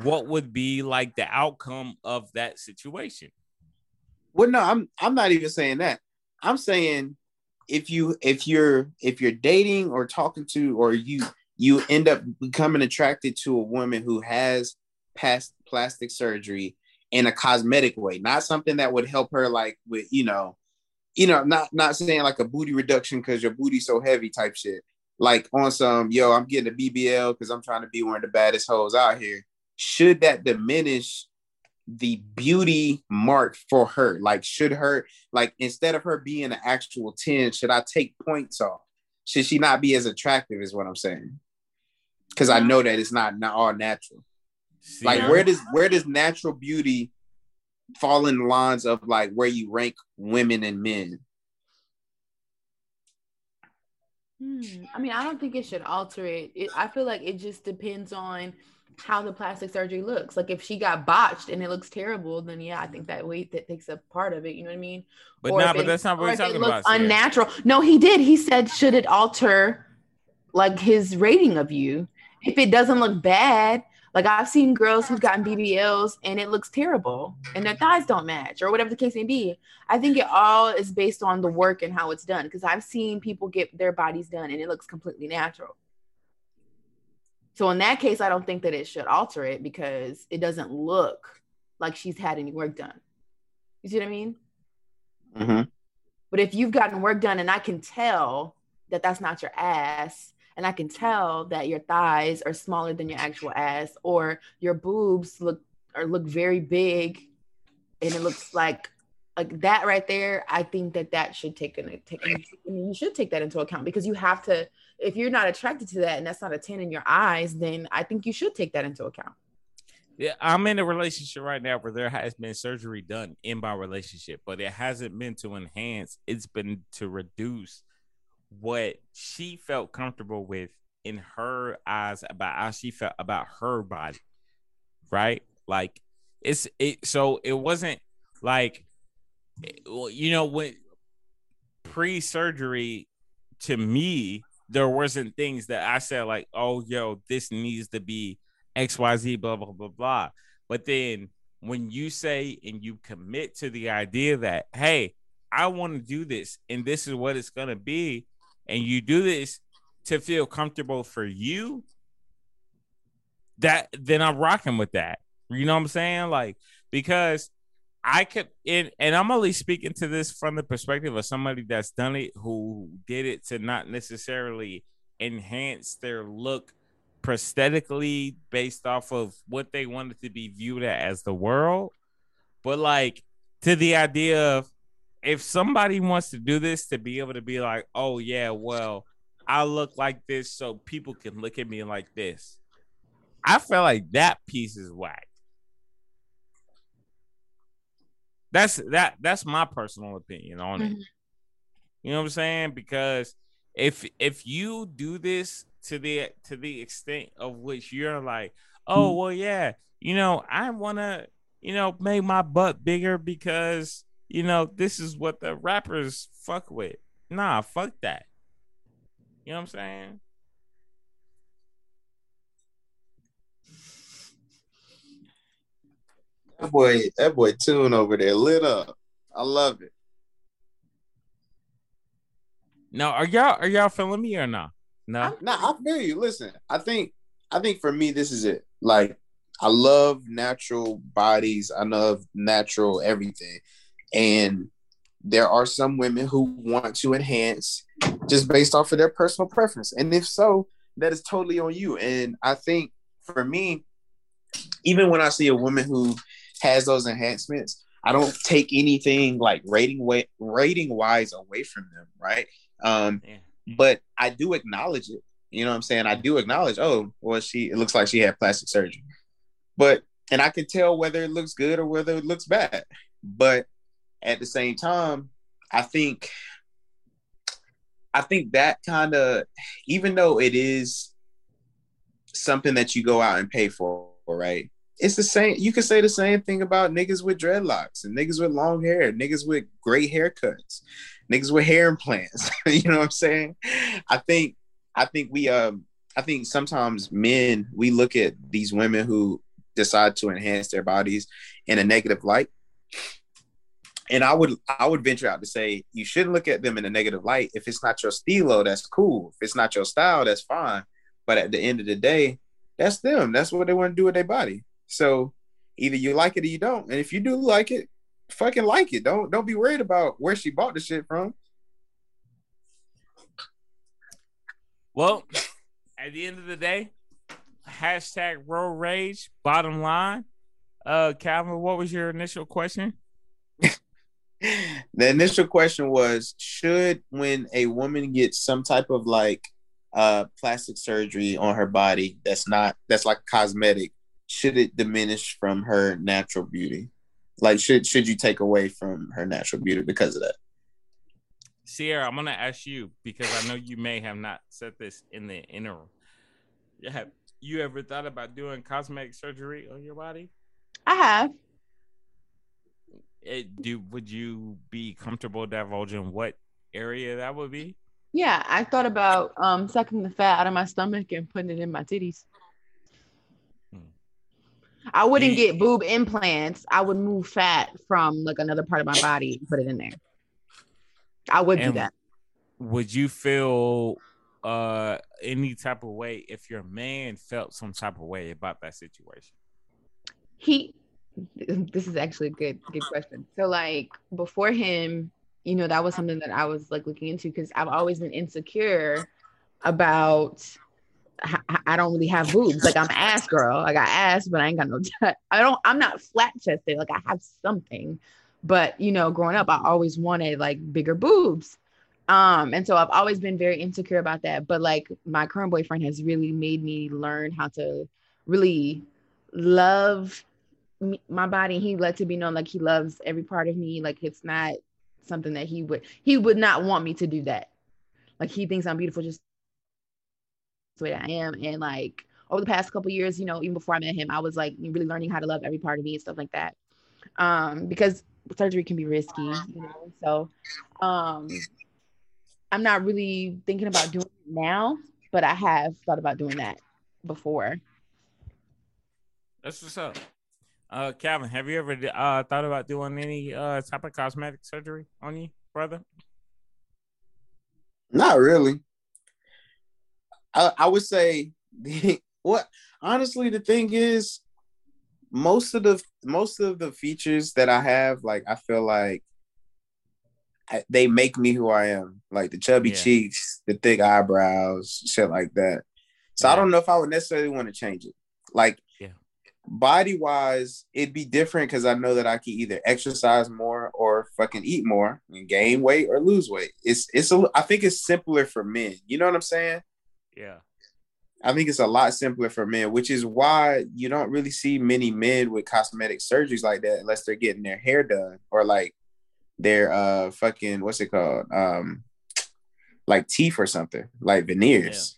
what would be like the outcome of that situation? Well, no, I'm I'm not even saying that. I'm saying if you if you're if you're dating or talking to or you you end up becoming attracted to a woman who has past plastic surgery in a cosmetic way, not something that would help her like with you know, you know, not not saying like a booty reduction because your booty's so heavy type shit. Like on some, yo, I'm getting a BBL because I'm trying to be one of the baddest hoes out here. Should that diminish the beauty mark for her? Like, should her like instead of her being an actual 10, should I take points off? Should she not be as attractive, is what I'm saying? Because I know that it's not, not all natural. See, Like where does where does natural beauty fall in the lines of like where you rank women and men? Hmm. I mean, I don't think it should alter it. it. I feel like it just depends on how the plastic surgery looks. Like if she got botched and it looks terrible, then yeah, I think that weight that takes a part of it. You know what I mean? but no, nah, but it- that's not what we're talking looks about. Unnatural. No, he did. He said, should it alter like his rating of you? If it doesn't look bad, like I've seen girls who've gotten BBLs and it looks terrible and their thighs don't match or whatever the case may be. I think it all is based on the work and how it's done because I've seen people get their bodies done and it looks completely natural. So in that case, I don't think that it should alter it because it doesn't look like she's had any work done. You see what I mean? Mm-hmm. But if you've gotten work done and I can tell that that's not your ass, and I can tell that your thighs are smaller than your actual ass, or your boobs look or look very big, and it looks like like that right there, I think that that should take an take you should take that into account because you have to. If you're not attracted to that and that's not a ten in your eyes, then I think you should take that into account. Yeah, I'm in a relationship right now where there has been surgery done in my relationship, but it hasn't been to enhance. It's been to reduce what she felt comfortable with in her eyes about how she felt about her body. Right? Like it's it so it wasn't like eh, well, you know when pre-surgery to me there wasn't things that I said like, "Oh, yo, this needs to be XYZ, blah, blah, blah, blah. But then when you say and you commit to the idea that, hey, I want to do this and this is what it's to be, and you do this to feel comfortable for you, that then I'm rocking with that. You know what I'm saying? Like, because I could, and, and I'm only speaking to this from the perspective of somebody that's done it who did it to not necessarily enhance their look prosthetically based off of what they wanted to be viewed as the world, but like to the idea of if somebody wants to do this to be able to be like, oh yeah, well, I look like this so people can look at me like this. I feel like that piece is whack. That's that that's my personal opinion on it. Mhm. You know what I'm saying? Because if if you do this to the to the extent of which you're like, oh well, yeah, you know, I want to, you know, make my butt bigger because you know this is what the rappers fuck with. Nah, fuck that. You know what I'm saying? That boy, that boy Tune over there lit up. I love it. No, are y'all are y'all feeling me or not? No. Nah, I feel you. Listen, I think I think for me this is it. Like I love natural bodies. I love natural everything. And there are some women who want to enhance just based off of their personal preference. And if so, that is totally on you. And I think for me, even when I see a woman who has those enhancements, I don't take anything like rating way rating wise away from them, right? Um, Yeah. but I do acknowledge it. You know what I'm saying? I do acknowledge, oh, well, she it looks like she had plastic surgery. But and I can tell whether it looks good or whether it looks bad. But at the same time, I think I think that kind of even though it is something that you go out and pay for, right? It's the same. You could say the same thing about niggas with dreadlocks and niggas with long hair, niggas with great haircuts, niggas with hair implants. you know what I'm saying? I think I think we um I think sometimes men we look at these women who decide to enhance their bodies in a negative light. And I would I would venture out to say you shouldn't look at them in a negative light. If it's not your stilo, that's cool. If it's not your style, that's fine. But at the end of the day, that's them. That's what they want to do with their body. So either you like it or you don't. And if you do like it, fucking like it. Don't don't be worried about where she bought the shit from. Well, at the end of the day, hashtag road rage. Bottom line, Uh, Calvin, what was your initial question? the initial question was should when a woman gets some type of like uh plastic surgery on her body that's not that's like cosmetic should it diminish from her natural beauty like should should you take away from her natural beauty because of that Siara i'm gonna ask you because i know you may have not said this in the interim have you ever thought about doing cosmetic surgery on your body I have. it, do would you be comfortable divulging what area that would be? Yeah, I thought about um sucking the fat out of my stomach and putting it in my titties. I wouldn't get boob implants. I would move fat from like another part of my body and put it in there. I would do that. Would you feel uh any type of way if your man felt some type of way about that situation? He this is actually a good good question. So like before him, you know, that was something that I was like looking into because I've always been insecure about I don't really have boobs. Like I'm ass girl. I got ass, but I ain't got no. I don't. I'm not flat chested. Like I have something, but you know, growing up, I always wanted like bigger boobs. Um, and so I've always been very insecure about that. But like my current boyfriend has really made me learn how to really love me, my body. He let to be known like he loves every part of me. Like it's not something that he would he would not want me to do that. Like he thinks I'm beautiful just the way I am. And like over the past couple years, you know, even before I met him, I was like really learning how to love every part of me and stuff like that. Um, because surgery can be risky, you know. So um I'm not really thinking about doing it now, but I have thought about doing that before. That's what's up. Uh, Calvin, have you ever uh thought about doing any uh type of cosmetic surgery on you, brother? Not really. I, I would say the what honestly the thing is most of the most of the features that I have, like I feel like I, they make me who I am. Like the chubby Yeah. cheeks, the thick eyebrows, shit like that. So I don't know if I would necessarily want to change it. Like Yeah. body wise, it'd be different because I know that I can either exercise more or fucking eat more and gain weight or lose weight. It's it's a I think it's simpler for men. You know what I'm saying? Yeah. I think it's a lot simpler for men, which is why you don't really see many men with cosmetic surgeries like that unless they're getting their hair done or like their uh fucking what's it called? Um like teeth or something, like veneers.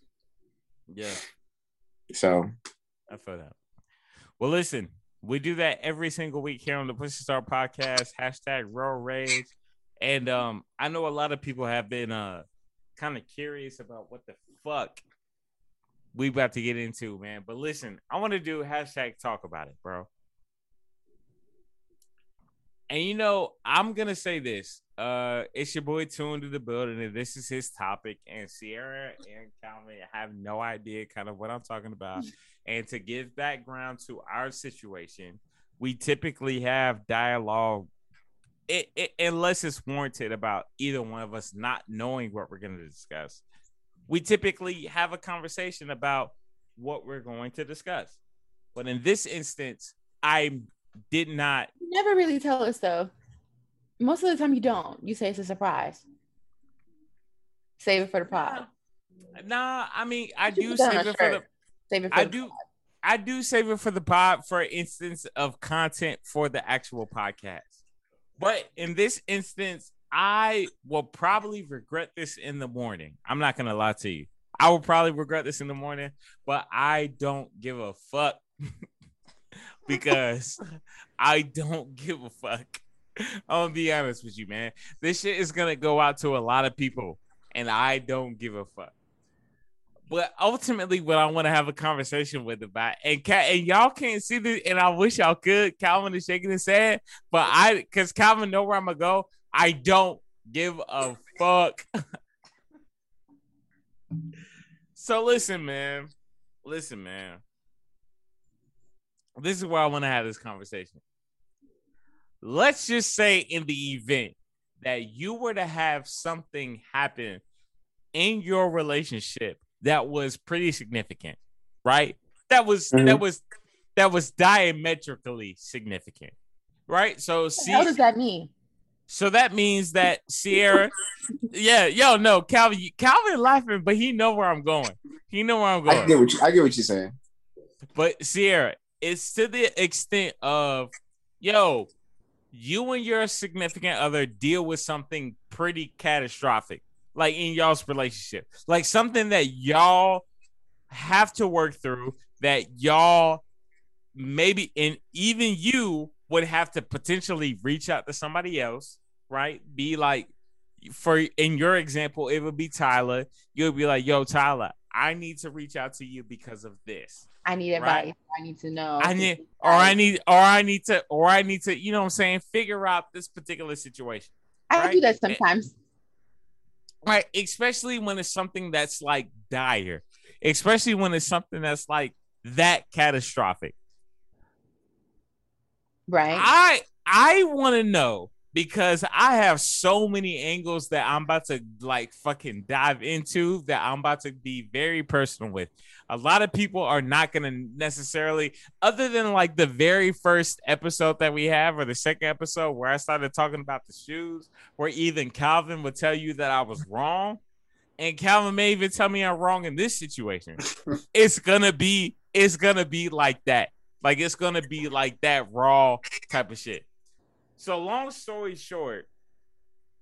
Yeah. So I feel that. Well, listen, we do that every single week here on the Push to Start podcast, hashtag Road Rage. And um, I know a lot of people have been uh kind of curious about what the fuck we about to get into, man. But listen, I want to do hashtag talk about it, bro. And you know, I'm gonna say this. Uh it's your boy tuned to the building, and this is his topic. And Siara and Calvin have no idea kind of what I'm talking about. And to give background to our situation, we typically have dialogue it, it, unless it's warranted about either one of us not knowing what we're going to discuss. We typically have a conversation about what we're going to discuss. But in this instance, I did not. You never really tell us though. Most of the time you don't. You say it's a surprise. Save it for the pod. Nah, I mean, I do put that on save it for the. Save it for I the do. I do save it for the pod for instance of content for the actual podcast. But in this instance, I will probably regret this in the morning. I'm not gonna lie to you. I will probably regret this in the morning, but I don't give a fuck because I don't give a fuck. I'm gonna be honest with you, man. This shit is gonna go out to a lot of people, and I don't give a fuck. But ultimately, what I want to have a conversation with about, and and y'all can't see this, and I wish y'all could. Calvin is shaking his head, but I, because Calvin know where I'm gonna go. I don't give a fuck. so listen, man. Listen, man. This is where I want to have this conversation. Let's just say, in the event that you were to have something happen in your relationship that was pretty significant, right? That was that Mhm. was that was diametrically significant, right? So see, What does that mean? so that means that Siara, yeah, yo, no, Calvin, Calvin laughing, but he know where I'm going. He know where I'm I going. get what you, I get what you're saying. But Siara, it's to the extent of, yo, you and your significant other deal with something pretty catastrophic, like in y'all's relationship, like something that y'all have to work through, that y'all maybe, and even you would have to potentially reach out to somebody else, right? Be like, for in your example, it would be Tyler. You would be like, yo, Tyler, I need to reach out to you because of this. I need advice. Right. I need to know. I need, or I need, or I need to, or I need to, you know what I'm saying, figure out this particular situation. I right? do that sometimes. Right. Especially when it's something that's like dire, especially when it's something that's like that catastrophic. Right. I I want to know because I have so many angles that I'm about to like fucking dive into that I'm about to be very personal with. A lot of people are not going to necessarily other than like the very first episode that we have or the second episode where I started talking about the shoes where even Calvin would tell you that I was wrong and Calvin may even tell me I'm wrong in this situation. it's to be it's to be like that. Like it's gonna be like that raw type of shit. So long story short,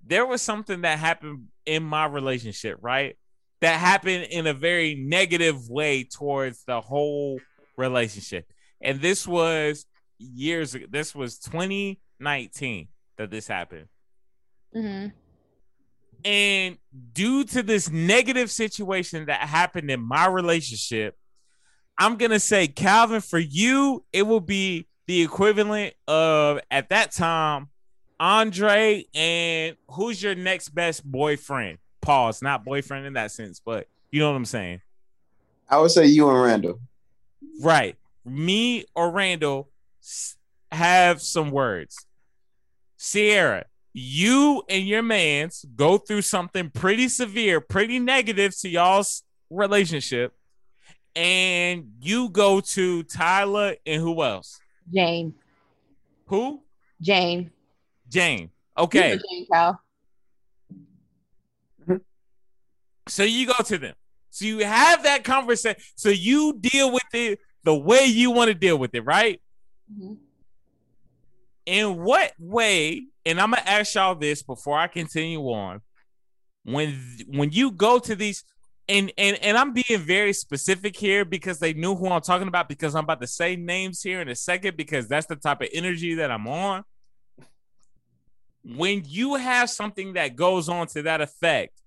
there was something that happened in my relationship, right? That happened in a very negative way towards the whole relationship. And this was years ago. This was 2019 that this happened. hmm And due to this negative situation that happened in my relationship, I'm gonna say, Calvin, for you, it will be the equivalent of at that time, Andre and who's your next best boyfriend? Pause, not boyfriend in that sense, but you know what I'm saying. I would say you and Randall. Right. Me or Randall have some words. Siara, you and your mans go through something pretty severe, pretty negative to y'all's relationship. And you go to Tyler and who else? Jane. Who? Jane. Jane. You Okay. know Jane Cal. So you go to them. So you have that conversation. So you deal with it the way you want to deal with it, right? Mhm. in what way and i'm gonna ask y'all this before i continue on when when you go to these and and and i'm being very specific here because they knew who i'm talking about because i'm about to say names here in a second because that's the type of energy that i'm on when you have something that goes on to that effect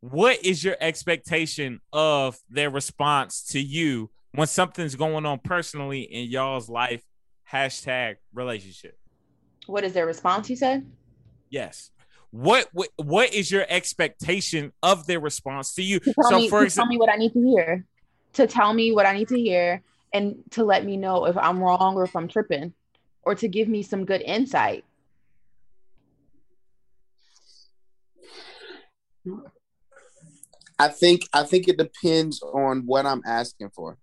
what is your expectation of their response to you when something's going on personally in y'all's life hashtag relationship What is their response? You said. Yes. What what what is your expectation of their response to you? To tell, So me, for to tell me what I need to hear. To tell me what I need to hear, and to let me know if I'm wrong or if I'm tripping, or to give me some good insight. I think I think it depends on what I'm asking for.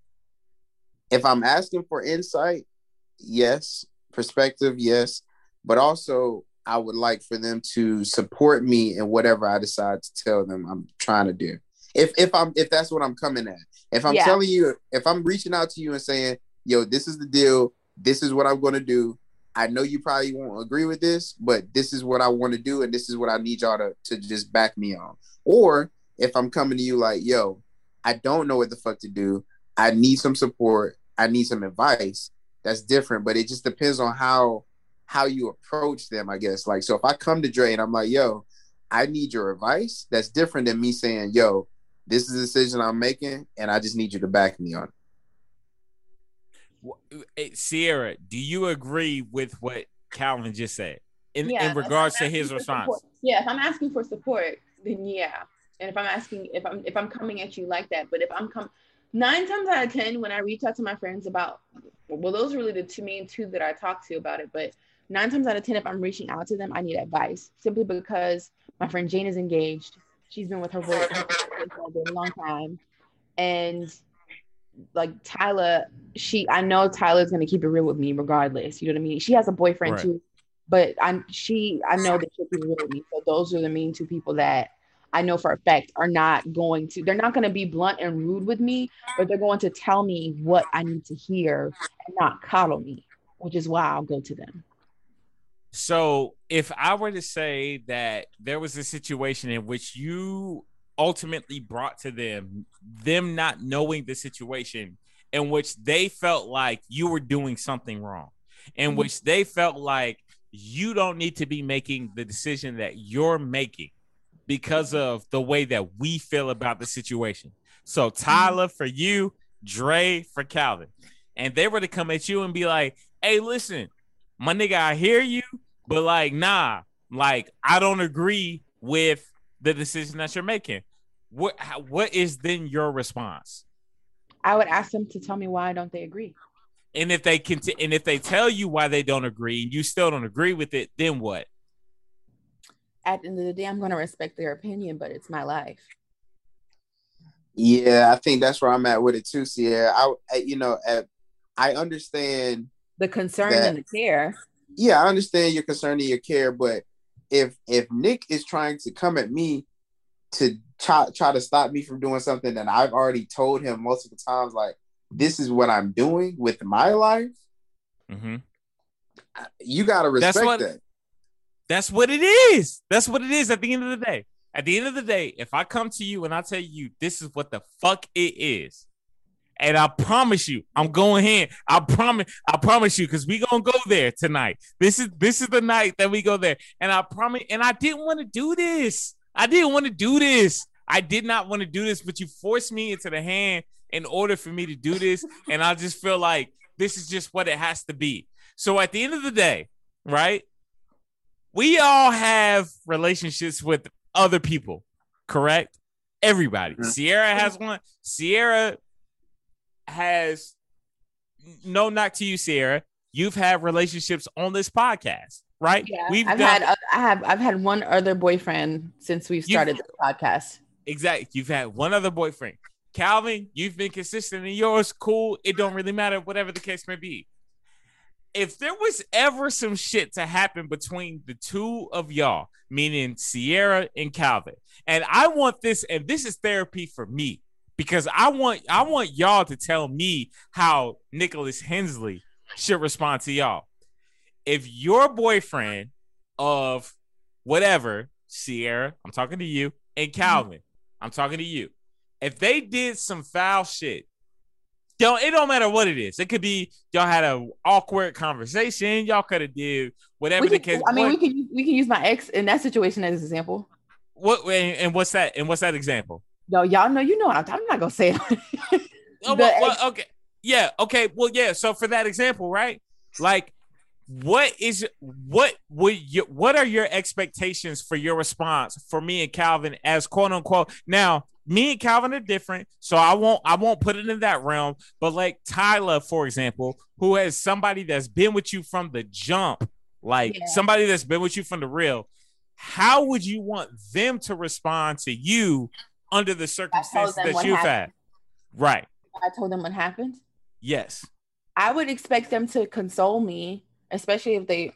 If I'm asking for insight, yes, perspective, yes, but also I would like for them to support me in whatever I decide to tell them I'm trying to do. If if I'm if that's what I'm coming at. If I'm Yeah. telling you, if I'm reaching out to you and saying, "Yo, this is the deal. This is what I'm going to do." I know you probably won't agree with this, but this is what I want to do, and this is what I need y'all to, to just back me on. Or if I'm coming to you like, yo, I don't know what the fuck to do. I need some support. I need some advice. That's different, but it just depends on how how you approach them, I guess. Like, so if I come to Dre and I'm like, yo, I need your advice, that's different than me saying, yo, this is a decision I'm making, and I just need you to back me on. it. eh, Siara, do you agree with what Calvin just said in, Yeah, in regards to his response? support- Yeah, if I'm asking for support, then yeah. And if I'm asking, if I'm if I'm coming at you like that, but if I'm come nine times out of ten when I reach out to my friends about, well, those are really the two main two that I talk to about it. But nine times out of ten, if I'm reaching out to them, I need advice simply because my friend Jane is engaged. She's been with her boyfriend for a long time, and like Tyler, she I know Tyler's gonna keep it real with me regardless. You know what I mean? She has a boyfriend Right. too, but I she I know that she'll be real with me. So those are the main two people that I know for a fact are not going to they're not gonna be blunt and rude with me, but they're going to tell me what I need to hear and not coddle me, which is why I'll go to them. So, if I were to say that there was a situation in which you ultimately brought to them, them not knowing the situation, in which they felt like you were doing something wrong, in Mhm. which they felt like you don't need to be making the decision that you're making because of the way that we feel about the situation. So, Tyler for you, Dre for Calvin. And they were to come at you and be like, hey, listen, my nigga, I hear you, but like, nah, like I don't agree with the decision that you're making. What what is then your response? I would ask them to tell me why don't they agree. And if they can, and if they tell you why they don't agree, and you still don't agree with it, then what? At the end of the day, I'm gonna respect their opinion, but it's my life. Yeah, I think that's where I'm at with it too, Siara. I, I you know, uh, I understand. The concern That- and the care. Yeah, I understand your concern and your care, but if if Nick is trying to come at me to try try to stop me from doing something that I've already told him multiple times, like this is what I'm doing with my life, Mm-hmm. you gotta That's respect what- that. That's what it is. That's what it is at the end of the day. At the end of the day, if I come to you and I tell you this is what the fuck it is, and I promise you, I'm going in. I promise, I promise you, because we gonna go there tonight. This is this is the night that we go there. And I promise, and I didn't want to do this. I didn't want to do this. I did not want to do this, but you forced me into the hand in order for me to do this. And I just feel like this is just what it has to be. So at the end of the day, right? we all have relationships with other people, correct? Everybody. Mhm. Siara has one. Siara has no knock to you, Siara. You've had relationships on this podcast, right? Yeah, We've I've done had I have I've had one other boyfriend since we've started this podcast. exactly. You've had one other boyfriend. Calvin, you've been consistent in yours. Cool. It don't really matter, whatever the case may be. If there was ever some shit to happen between the two of y'all, meaning Siara and Calvin, and I want this, and this is therapy for me because I want I want y'all to tell me how Nicholas Hensley should respond to y'all. If your boyfriend of whatever, Siara, I'm talking to you, and mm-hmm. Calvin, I'm talking to you. If they did some foul shit, don't it don't matter what it is. It could be y'all had a awkward conversation. Y'all could have did whatever We the case. I mean, what, we can we can use my ex in that situation as an example. what and, and what's that? And what's that example? Yo, y'all know you know what I'm, I'm not gonna say it. Oh, well, well, okay. Yeah. Okay. Well, yeah. So for that example, right? Like, what is what would you what are your expectations for your response for me and Calvin as quote unquote? Now, me and Calvin are different, so I won't I won't put it in that realm. But like Tyler, for example, who has somebody that's been with you from the jump, like Yeah. somebody that's been with you from the real. How would you want them to respond to you under the circumstances that you've happened. had? Right. I told them what happened. Yes. I would expect them to console me, especially if they,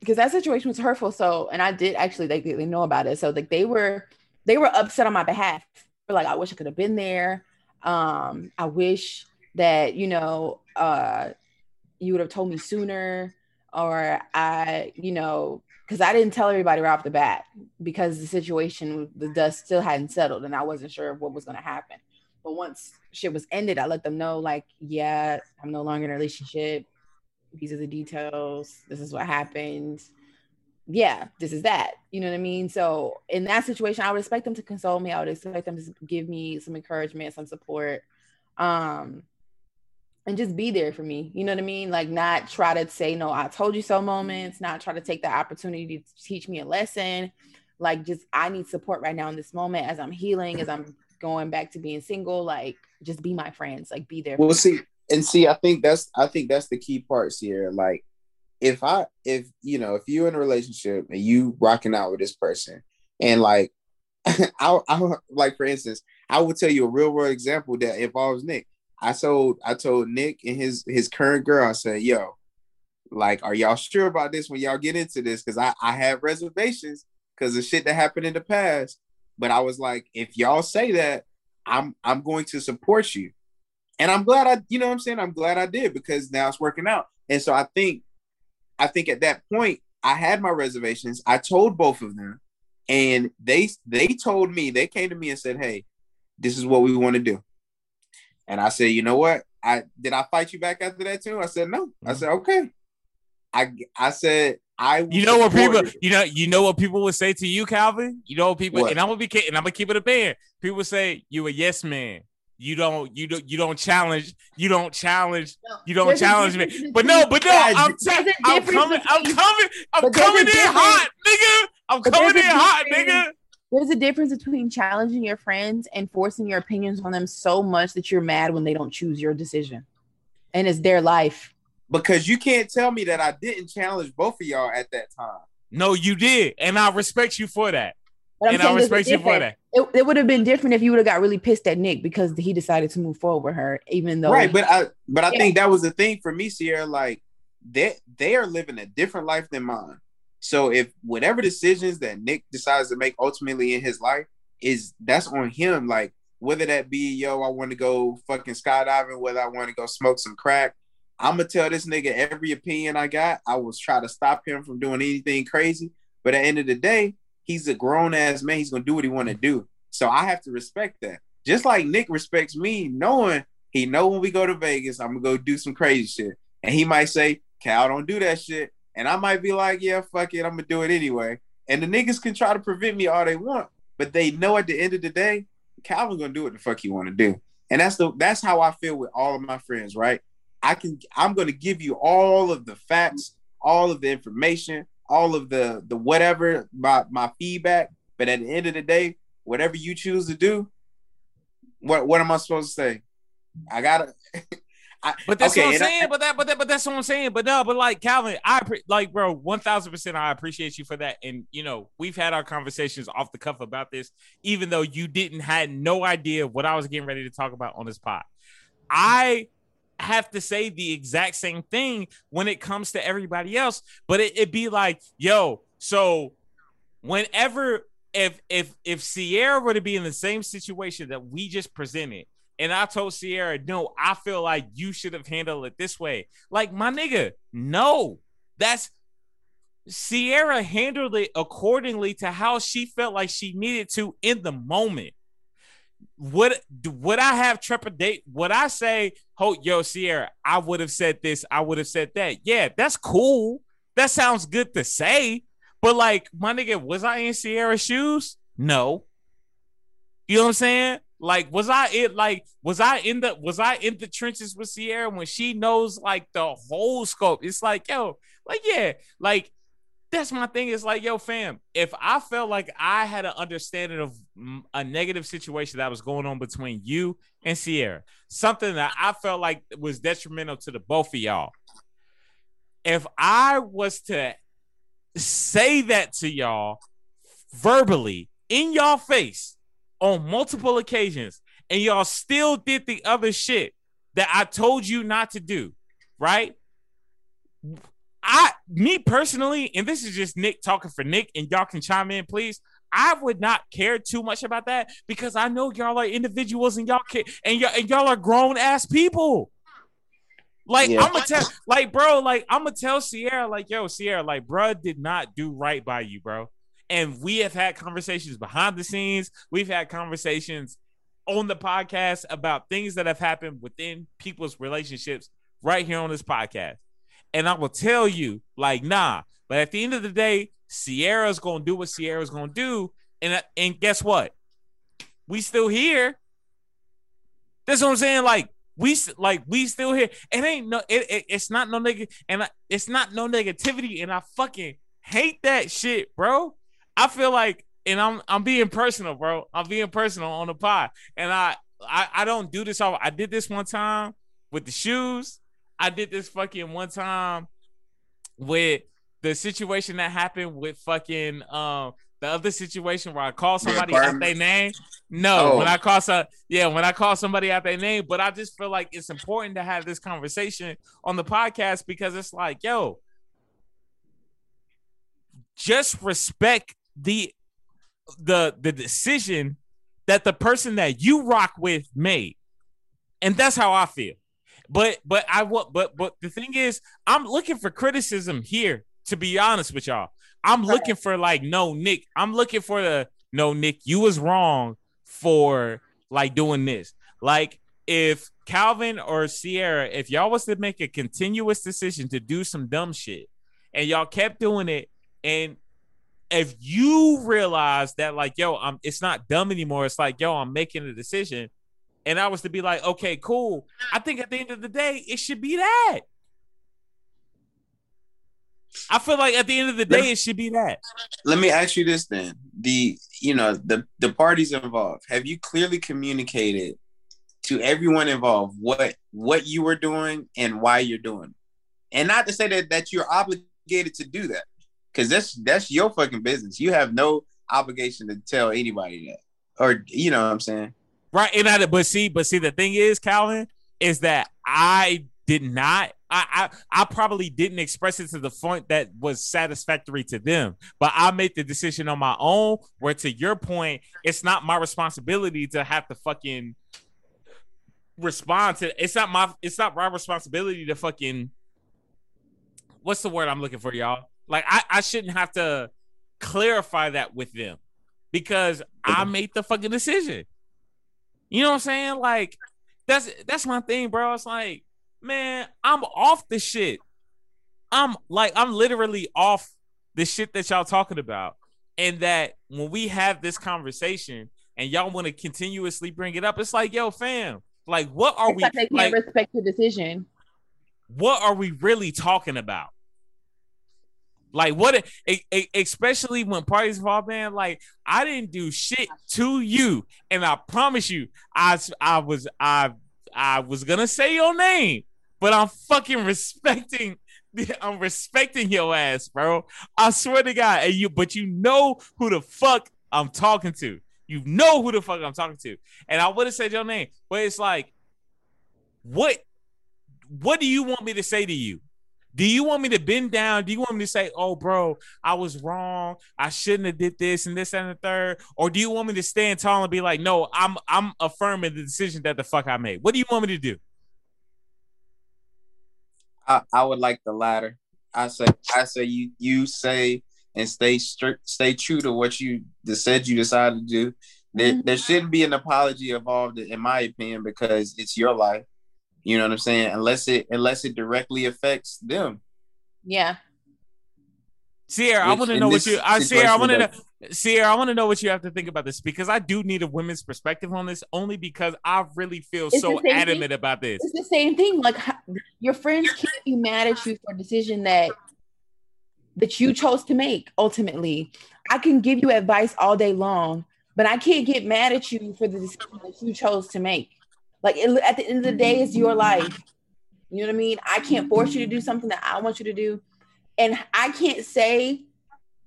because that situation was hurtful. So, and I did actually, they, they know about it. So, like, they were, they were upset on my behalf. They're like, I wish I could have been there. Um, I wish that you know, uh, you would have told me sooner, or I, you know, because I didn't tell everybody right off the bat because the situation, the dust still hadn't settled, and I wasn't sure of what was going to happen. But once shit was ended, I let them know, like, yeah, I'm no longer in a relationship. These are the details. This is what happened. Yeah, this is that. You know what I mean? So in that situation, I would expect them to console me. I would expect them to give me some encouragement, some support. Um, and just be there for me. You know what I mean? Like not try to say no, I told you so mm-hmm. moments, not try to take the opportunity to teach me a lesson. Like just I need support right now in this moment as I'm healing, as I'm going back to being single. Like just be my friends, like be there. Well, see, and see, I think that's I think that's the key parts here. Like, if I if you know if you're in a relationship and you rocking out with this person, and like, I, I like for instance, I will tell you a real world example that involves Nick. I told I told Nick and his his current girl, I said, yo, like, are y'all sure about this when y'all get into this? Because I, I have reservations because of shit that happened in the past. But I was like, if y'all say that, I'm I'm going to support you. And I'm glad I, you know what I'm saying? I'm glad I did because now it's working out. And so I think, I think at that point, I had my reservations. I told both of them, and they they told me, they came to me and said, Hey, this is what we want to do. And I said, you know what? I did I fight you back after that too? I said, no. I mm-hmm. said, okay. I I said I You know what people support it. you know you know what people would say to you, Calvin? You know what people What? and I'm gonna be ki- and I'm gonna keep it a band. People say you a yes man. You don't you don't you don't challenge you don't challenge you don't There's challenge me. But no, but no, I'm, there's t- a I'm coming, I'm coming, I'm but there's a coming in hot, nigga. I'm coming in hot, nigga. There's a difference between challenging your friends and forcing your opinions on them so much that you're mad when they don't choose your decision. And it's their life. because you can't tell me that I didn't challenge both of y'all at that time. No, you did, and I respect you for that. But and I saying there's a respect you for that. It, it would have been different if you would have got really pissed at Nick because he decided to move forward with her, even though right, but I but I Yeah. think that was the thing for me, Siara. Like they they are living a different life than mine. So if whatever decisions that Nick decides to make ultimately in his life is that's on him. Like whether that be yo, I want to go fucking skydiving, whether I want to go smoke some crack. I'm gonna tell this nigga every opinion I got. I was try to stop him from doing anything crazy. But at the end of the day, he's a grown ass man. He's gonna do what he want to do. So I have to respect that. Just like Nick respects me, knowing he know when we go to Vegas, I'm gonna go do some crazy shit. And he might say, Cal, don't do that shit. And I might be like, yeah, fuck it, I'm gonna do it anyway. And the niggas can try to prevent me all they want, but they know at the end of the day, Calvin gonna do what the fuck he wanna do. And that's the that's how I feel with all of my friends, right? I can I'm gonna give you all of the facts, all of the information, all of the the whatever, my my feedback. But at the end of the day, whatever you choose to do, what what am I supposed to say? I gotta I, But that's okay, what I'm and I- saying. but that, but that, but that's what I'm saying. But no, but like Calvin, I like, bro, one thousand percent, I appreciate you for that. And you know, we've had our conversations off the cuff about this, even though you didn't had no idea what I was getting ready to talk about on this pod. I have to say the exact same thing when it comes to everybody else, but it, it'd be like, yo, so whenever if if if Siara were to be in the same situation that we just presented, and I told Siara, no, I feel like you should have handled it this way. Like my nigga, no, that's Siara handled it accordingly to how she felt like she needed to in the moment. Would would I have trepidate? Would I say, "Oh, yo, Siara, I would have said this, I would have said that." Yeah, that's cool. That sounds good to say. But like, my nigga, was I in Siara's shoes? No. You know what I'm saying? Like, was I it? Like, was I in the was I in the trenches with Siara when she knows like the whole scope? It's like, yo, like yeah, like that's my thing. Is like, yo, fam, if I felt like I had an understanding of a negative situation that was going on between you and Siara, something that I felt like was detrimental to the both of y'all. If I was to say that to y'all verbally in y'all face on multiple occasions and y'all still did the other shit that I told you not to do, right? I, me personally, and this is just Nick talking for Nick, and y'all can chime in, please. I would not care too much about that because I know y'all are individuals and y'all can, and y'all, and y'all are grown ass people. Like Yeah. I'm gonna tell, like bro, like I'm gonna tell Siara, like yo, Siara, like bro did not do right by you, bro. And we have had conversations behind the scenes. We've had conversations on the podcast about things that have happened within people's relationships right here on this podcast. And I will tell you, like, nah. But at the end of the day, Siara's gonna do what Siara's gonna do, and and guess what? We still here. That's what I'm saying. Like we like we still here. It ain't no. It, it- it's not no nigga, and I, it's not no negativity. And I fucking hate that shit, bro. I feel like, and I'm I'm being personal, bro. I'm being personal on the pod, and I I, I don't do this all. I did this one time with the shoes. I did this fucking one time with the situation that happened with fucking um the The other situation where I call somebody out their name. No, Oh. when I call some, yeah, when I call somebody out their name. But I just feel like it's important to have this conversation on the podcast because it's like, yo, just respect the the the decision that the person that you rock with made, and that's how I feel. But but I what but but the thing is, I'm looking for criticism here. To be honest with y'all, I'm looking for like no Nick. I'm looking for the no Nick. You was wrong for like doing this. Like if Calvin or Siara, if y'all was to make a continuous decision to do some dumb shit, and y'all kept doing it, and if you realize that like yo, I'm it's not dumb anymore. It's like yo, I'm making a decision, and I was to be like, okay, cool. I think at the end of the day, it should be that. I feel like at the end of the day, it should be that. Let me ask you this then: the you know the the parties involved. Have you clearly communicated to everyone involved what what you were doing and why you're doing, it? and not to say that that you're obligated to do that, because that's that's your fucking business. You have no obligation to tell anybody that, or you know what I'm saying. Right. And I but see, but see, the thing is, Calvin, is that I did not. I, I I probably didn't express it to the point that was satisfactory to them, but I made the decision on my own. Where to your point, it's not my responsibility to have to fucking respond to. It's not my. It's not my responsibility to fucking. What's the word I'm looking for, y'all? Like I I shouldn't have to clarify that with them because I made the fucking decision. You know what I'm saying? Like that's that's my thing, bro. It's like, man, I'm off the shit. I'm like, I'm literally off the shit that y'all talking about. And that when we have this conversation and y'all want to continuously bring it up, it's like, yo, fam, like what are It's we like they can't like respect the decision. what are we really talking about? Like what, e- e- especially when parties involved, man. Like I didn't do shit to you, and I promise you, I I was I I was gonna say your name, but I'm fucking respecting. I'm respecting your ass, bro. I swear to God, and you, but you know who the fuck I'm talking to. You know who the fuck I'm talking to, and I would have said your name, but it's like, what what do you want me to say to you? Do you want me to bend down? Do you want me to say, "Oh, bro, I was wrong. I shouldn't have did this and this and the third? Or do you want me to stand tall and be like, "No, I'm I'm affirming the decision that the fuck I made." What do you want me to do? I, I would like the latter. I say I say you you say and stay strict, stay true to what you the said you decided to do. There, Mhm. there shouldn't be an apology involved, in my opinion, because it's your life. You know what I'm saying? Unless it unless it directly affects them. Yeah. Siara, I want to know what you. I Siara, I want to know. does- Siara, I want to know what you have to think about this because I do need a women's perspective on this, only because I really feel It's so the same thing. adamant about this. It's the same thing. Like your friends can't be mad at you for a decision that that you chose to make. Ultimately, I can give you advice all day long, but I can't get mad at you for the decision that you chose to make. Like it, at the end of the day, it's your life. You know what I mean? I can't force you to do something that I want you to do, and I can't say.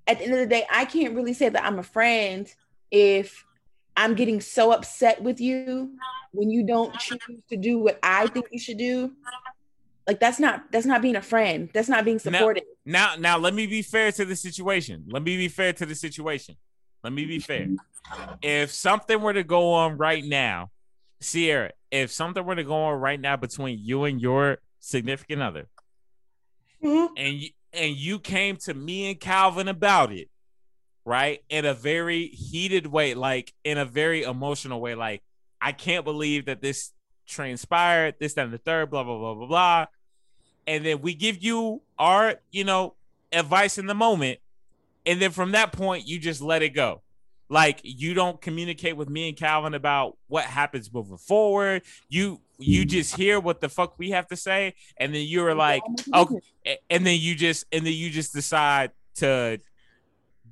At the end of the day, I can't really say that I'm a friend if I'm getting so upset with you when you don't choose to do what I think you should do, like that's not that's not being a friend. That's not being Now- supportive. Now, now, let me be fair to the situation. Let me be fair to the situation. Let me be fair. If something were to go on right now, Siara, if something were to go on right now between you and your significant other, mm-hmm. and you and you came to me and Calvin about it, right? In a very heated way, like in a very emotional way, like I can't believe that this transpired, this, that, and the third, blah, blah, blah, blah, blah. And then we give you our, you know, advice in the moment. And then from that point, you just let it go. Like you don't communicate with me and Calvin about what happens moving forward. You you just hear what the fuck we have to say, and then you're like, okay, oh, and then you just and then you just decide to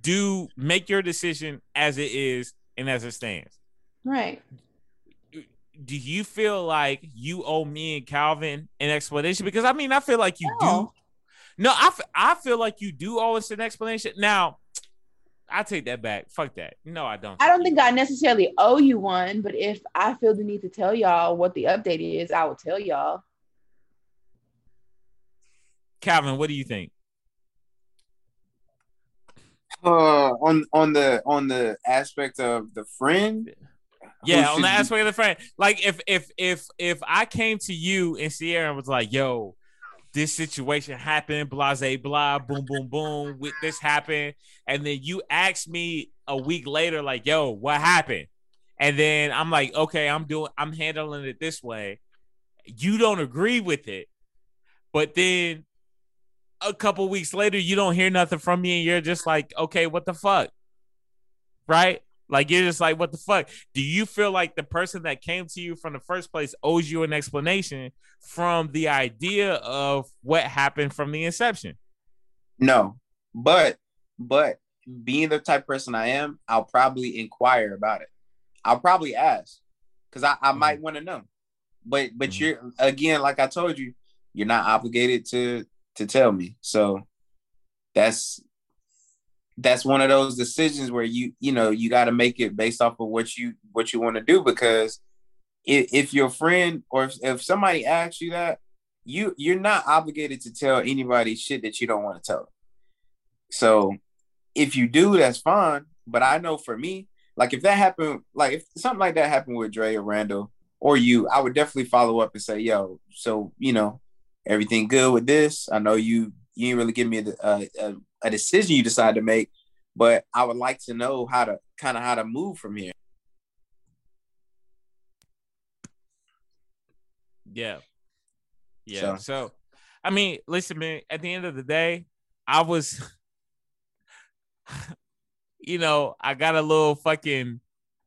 do make your decision as it is and as it stands right. do you feel like you owe me and calvin an explanation because i mean i feel like you No. do no I, f- I feel like you do owe us an explanation now I take that back. Fuck that. No, I don't. I don't think I necessarily owe you one, but if I feel the need to tell y'all what the update is, I will tell y'all. Calvin, what do you think? Uh, on on the on the aspect of the friend. Yeah, on should the be- aspect of the friend. Like if if if if I came to you and Siara was like, "Yo, this situation happened, blase blah, boom boom boom, with this happened," and then you ask me a week later, like, "Yo, what happened?" And then I'm like, "Okay, I'm doing, I'm handling it this way." You don't agree with it, but then a couple weeks later, you don't hear nothing from me, and you're just like, "Okay, what the fuck?" Right? Like you're just like, what the fuck? Do you feel like the person that came to you from the first place owes you an explanation from the idea of what happened from the inception? No, but but being the type of person I am, I'll probably inquire about it. I'll probably ask because I, I might want to know. But but Mhm. you're again, like I told you, you're not obligated to to tell me. So that's that's one of those decisions where you you know you got to make it based off of what you what you want to do because if, if your friend or if, if somebody asks you that you you're not obligated to tell anybody shit that you don't want to tell. So if you do, that's fine. But I know for me, like if that happened, like if something like that happened with Dre or Randall or you, I would definitely follow up and say, "Yo, so you know, everything good with this? I know you you didn't really give me a, a, a, a decision you decide to make, but I would like to know how to kind of how to move from here." Yeah. Yeah. So- So, I mean, listen, man, at the end of the day, I was, you know, I got a little fucking,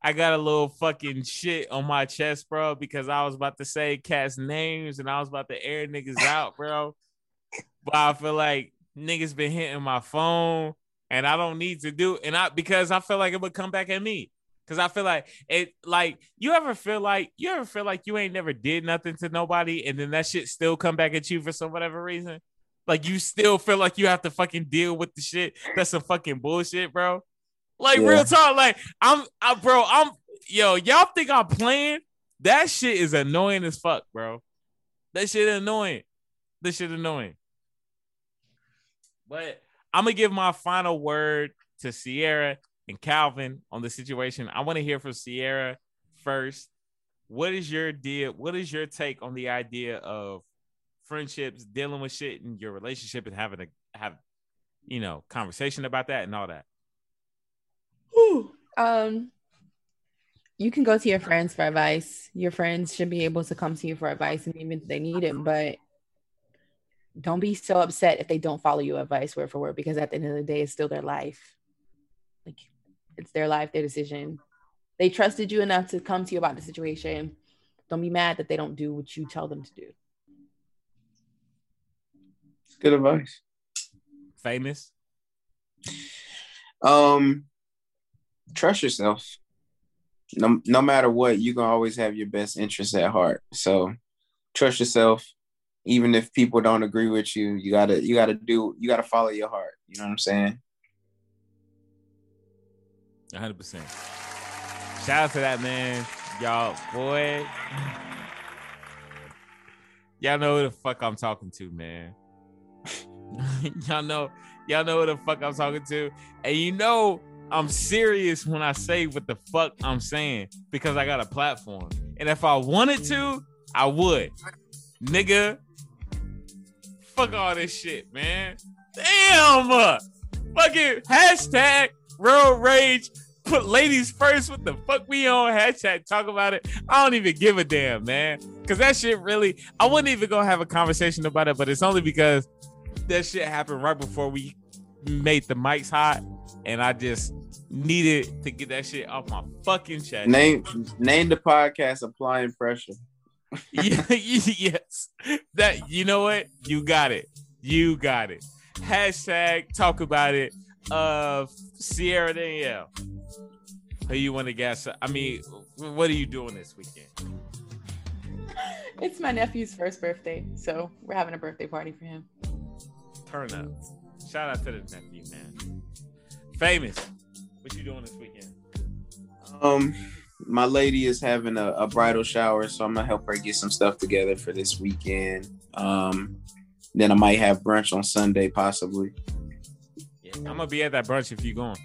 I got a little fucking shit on my chest, bro, because I was about to say cast names and I was about to air niggas out, bro. But I feel like niggas been hitting my phone and I don't need to do and I because I feel like it would come back at me. Cause I feel like it like you ever feel like you ever feel like you ain't never did nothing to nobody and then that shit still come back at you for some whatever reason? Like you still feel like you have to fucking deal with the shit that's some fucking bullshit, bro. Like Yeah. real talk, like I'm I bro, I'm yo, y'all think I'm playing? That shit is annoying as fuck, bro. That shit annoying. This shit annoying. But I'm gonna give my final word to Siara and Calvin on the situation. I want to hear from Siara first. What is your deal? What is your take on the idea of friendships, dealing with shit in your relationship, and having to have, you know, conversation about that and all that? Um, you can go to your friends for advice. Your friends should be able to come to you for advice, and even if they need it, but don't be so upset if they don't follow your advice word for word, because at the end of the day, it's still their life. Like it's their life, their decision. They trusted you enough to come to you about the situation. Don't be mad that they don't do what you tell them to do. It's good advice. Phamous. Um, trust yourself. No, no matter what, you can always have your best interests at heart. So, trust yourself. Even if people don't agree with you, you gotta, you gotta do, you gotta follow your heart. You know what I'm saying? 100. percent Shout out to that man, y'all, boy. Y'all know who the fuck I'm talking to, man. y'all know, y'all know who the fuck I'm talking to, and you know I'm serious when I say what the fuck I'm saying because I got a platform, and if I wanted to, I would, nigga. Fuck all this shit, man. Damn, fucking hashtag road rage put ladies first. What the fuck we on? Hashtag talk about it. I don't even give a damn, man. Cause that shit really, I wouldn't even go have a conversation about it, but it's only because that shit happened right before we made the mics hot. And I just needed to get that shit off my fucking chest. Name, name the podcast. Applying pressure. Yeah, yes. That you know what? You got it. You got it. Hashtag talk about it. Uh Siara Danielle. Who you want to guess? I mean, what are you doing this weekend? It's my nephew's first birthday, so we're having a birthday party for him. Turn up. Shout out to the nephew, man. Phamous. What you doing this weekend? Um, my lady is having a, a bridal shower, so I'm gonna help her get some stuff together for this weekend. Um, then I might have brunch on Sunday, possibly. Yeah, I'm gonna be at that brunch if you're going.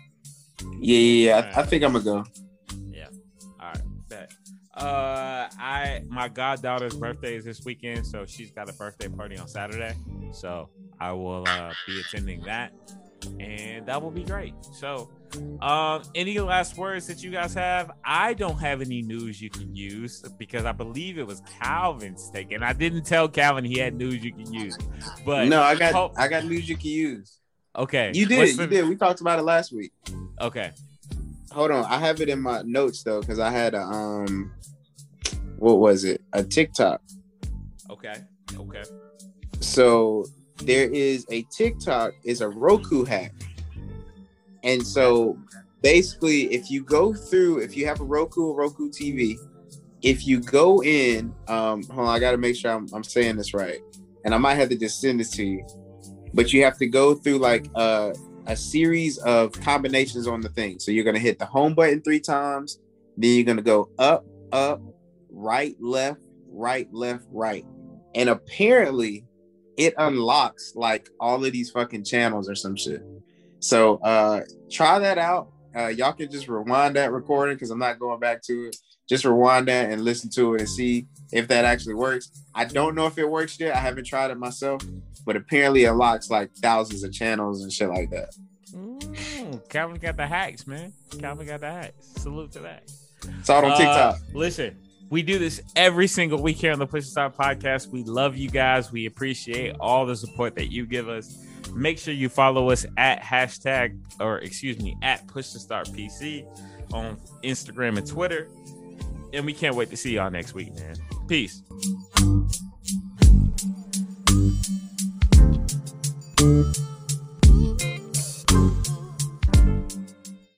Yeah, yeah, yeah. I, I think I'm gonna go. Yeah. All right. Bet. Uh, I my goddaughter's birthday is this weekend, so she's got a birthday party on Saturday. So I will uh, be attending that, and that will be great. So, um, any last words that you guys have? I don't have any news you can use because I believe it was Calvin's take, and I didn't tell Calvin he had news you can use. But No, I got hope- I got news you can use. okay, You did, What's you did. We talked about it last week. Okay, Hold on, I have it in my notes though, because I had a um, what was it? A TikTok. okay, okay. So there is a TikTok is a Roku hack, and so basically, if you go through, if you have a Roku Roku TV, if you go in, um, hold on, I got to make sure I'm, I'm saying this right, and I might have to just send this to you, but you have to go through like a series of combinations on the thing. So you're gonna hit the home button three times, then you're gonna go up, up, right, left, right, left, right, and apparently it unlocks like all of these fucking channels or some shit. So uh try that out. Uh y'all can just rewind that recording because I'm not going back to it. Just rewind that and listen to it and see if that actually works. I don't know if it works yet. I haven't tried it myself, but apparently it unlocks like thousands of channels and shit like that. Mm, Calvin got the hacks, man. Calvin got the hacks. Salute to that. It's all on Uh, TikTok. Listen, we do this every single week here on the Push to Start podcast. We love you guys. We appreciate all the support that you give us. Make sure you follow us at hashtag or excuse me at Push to Start PC on Instagram and Twitter. And we can't wait to see y'all next week, man. Peace. Thank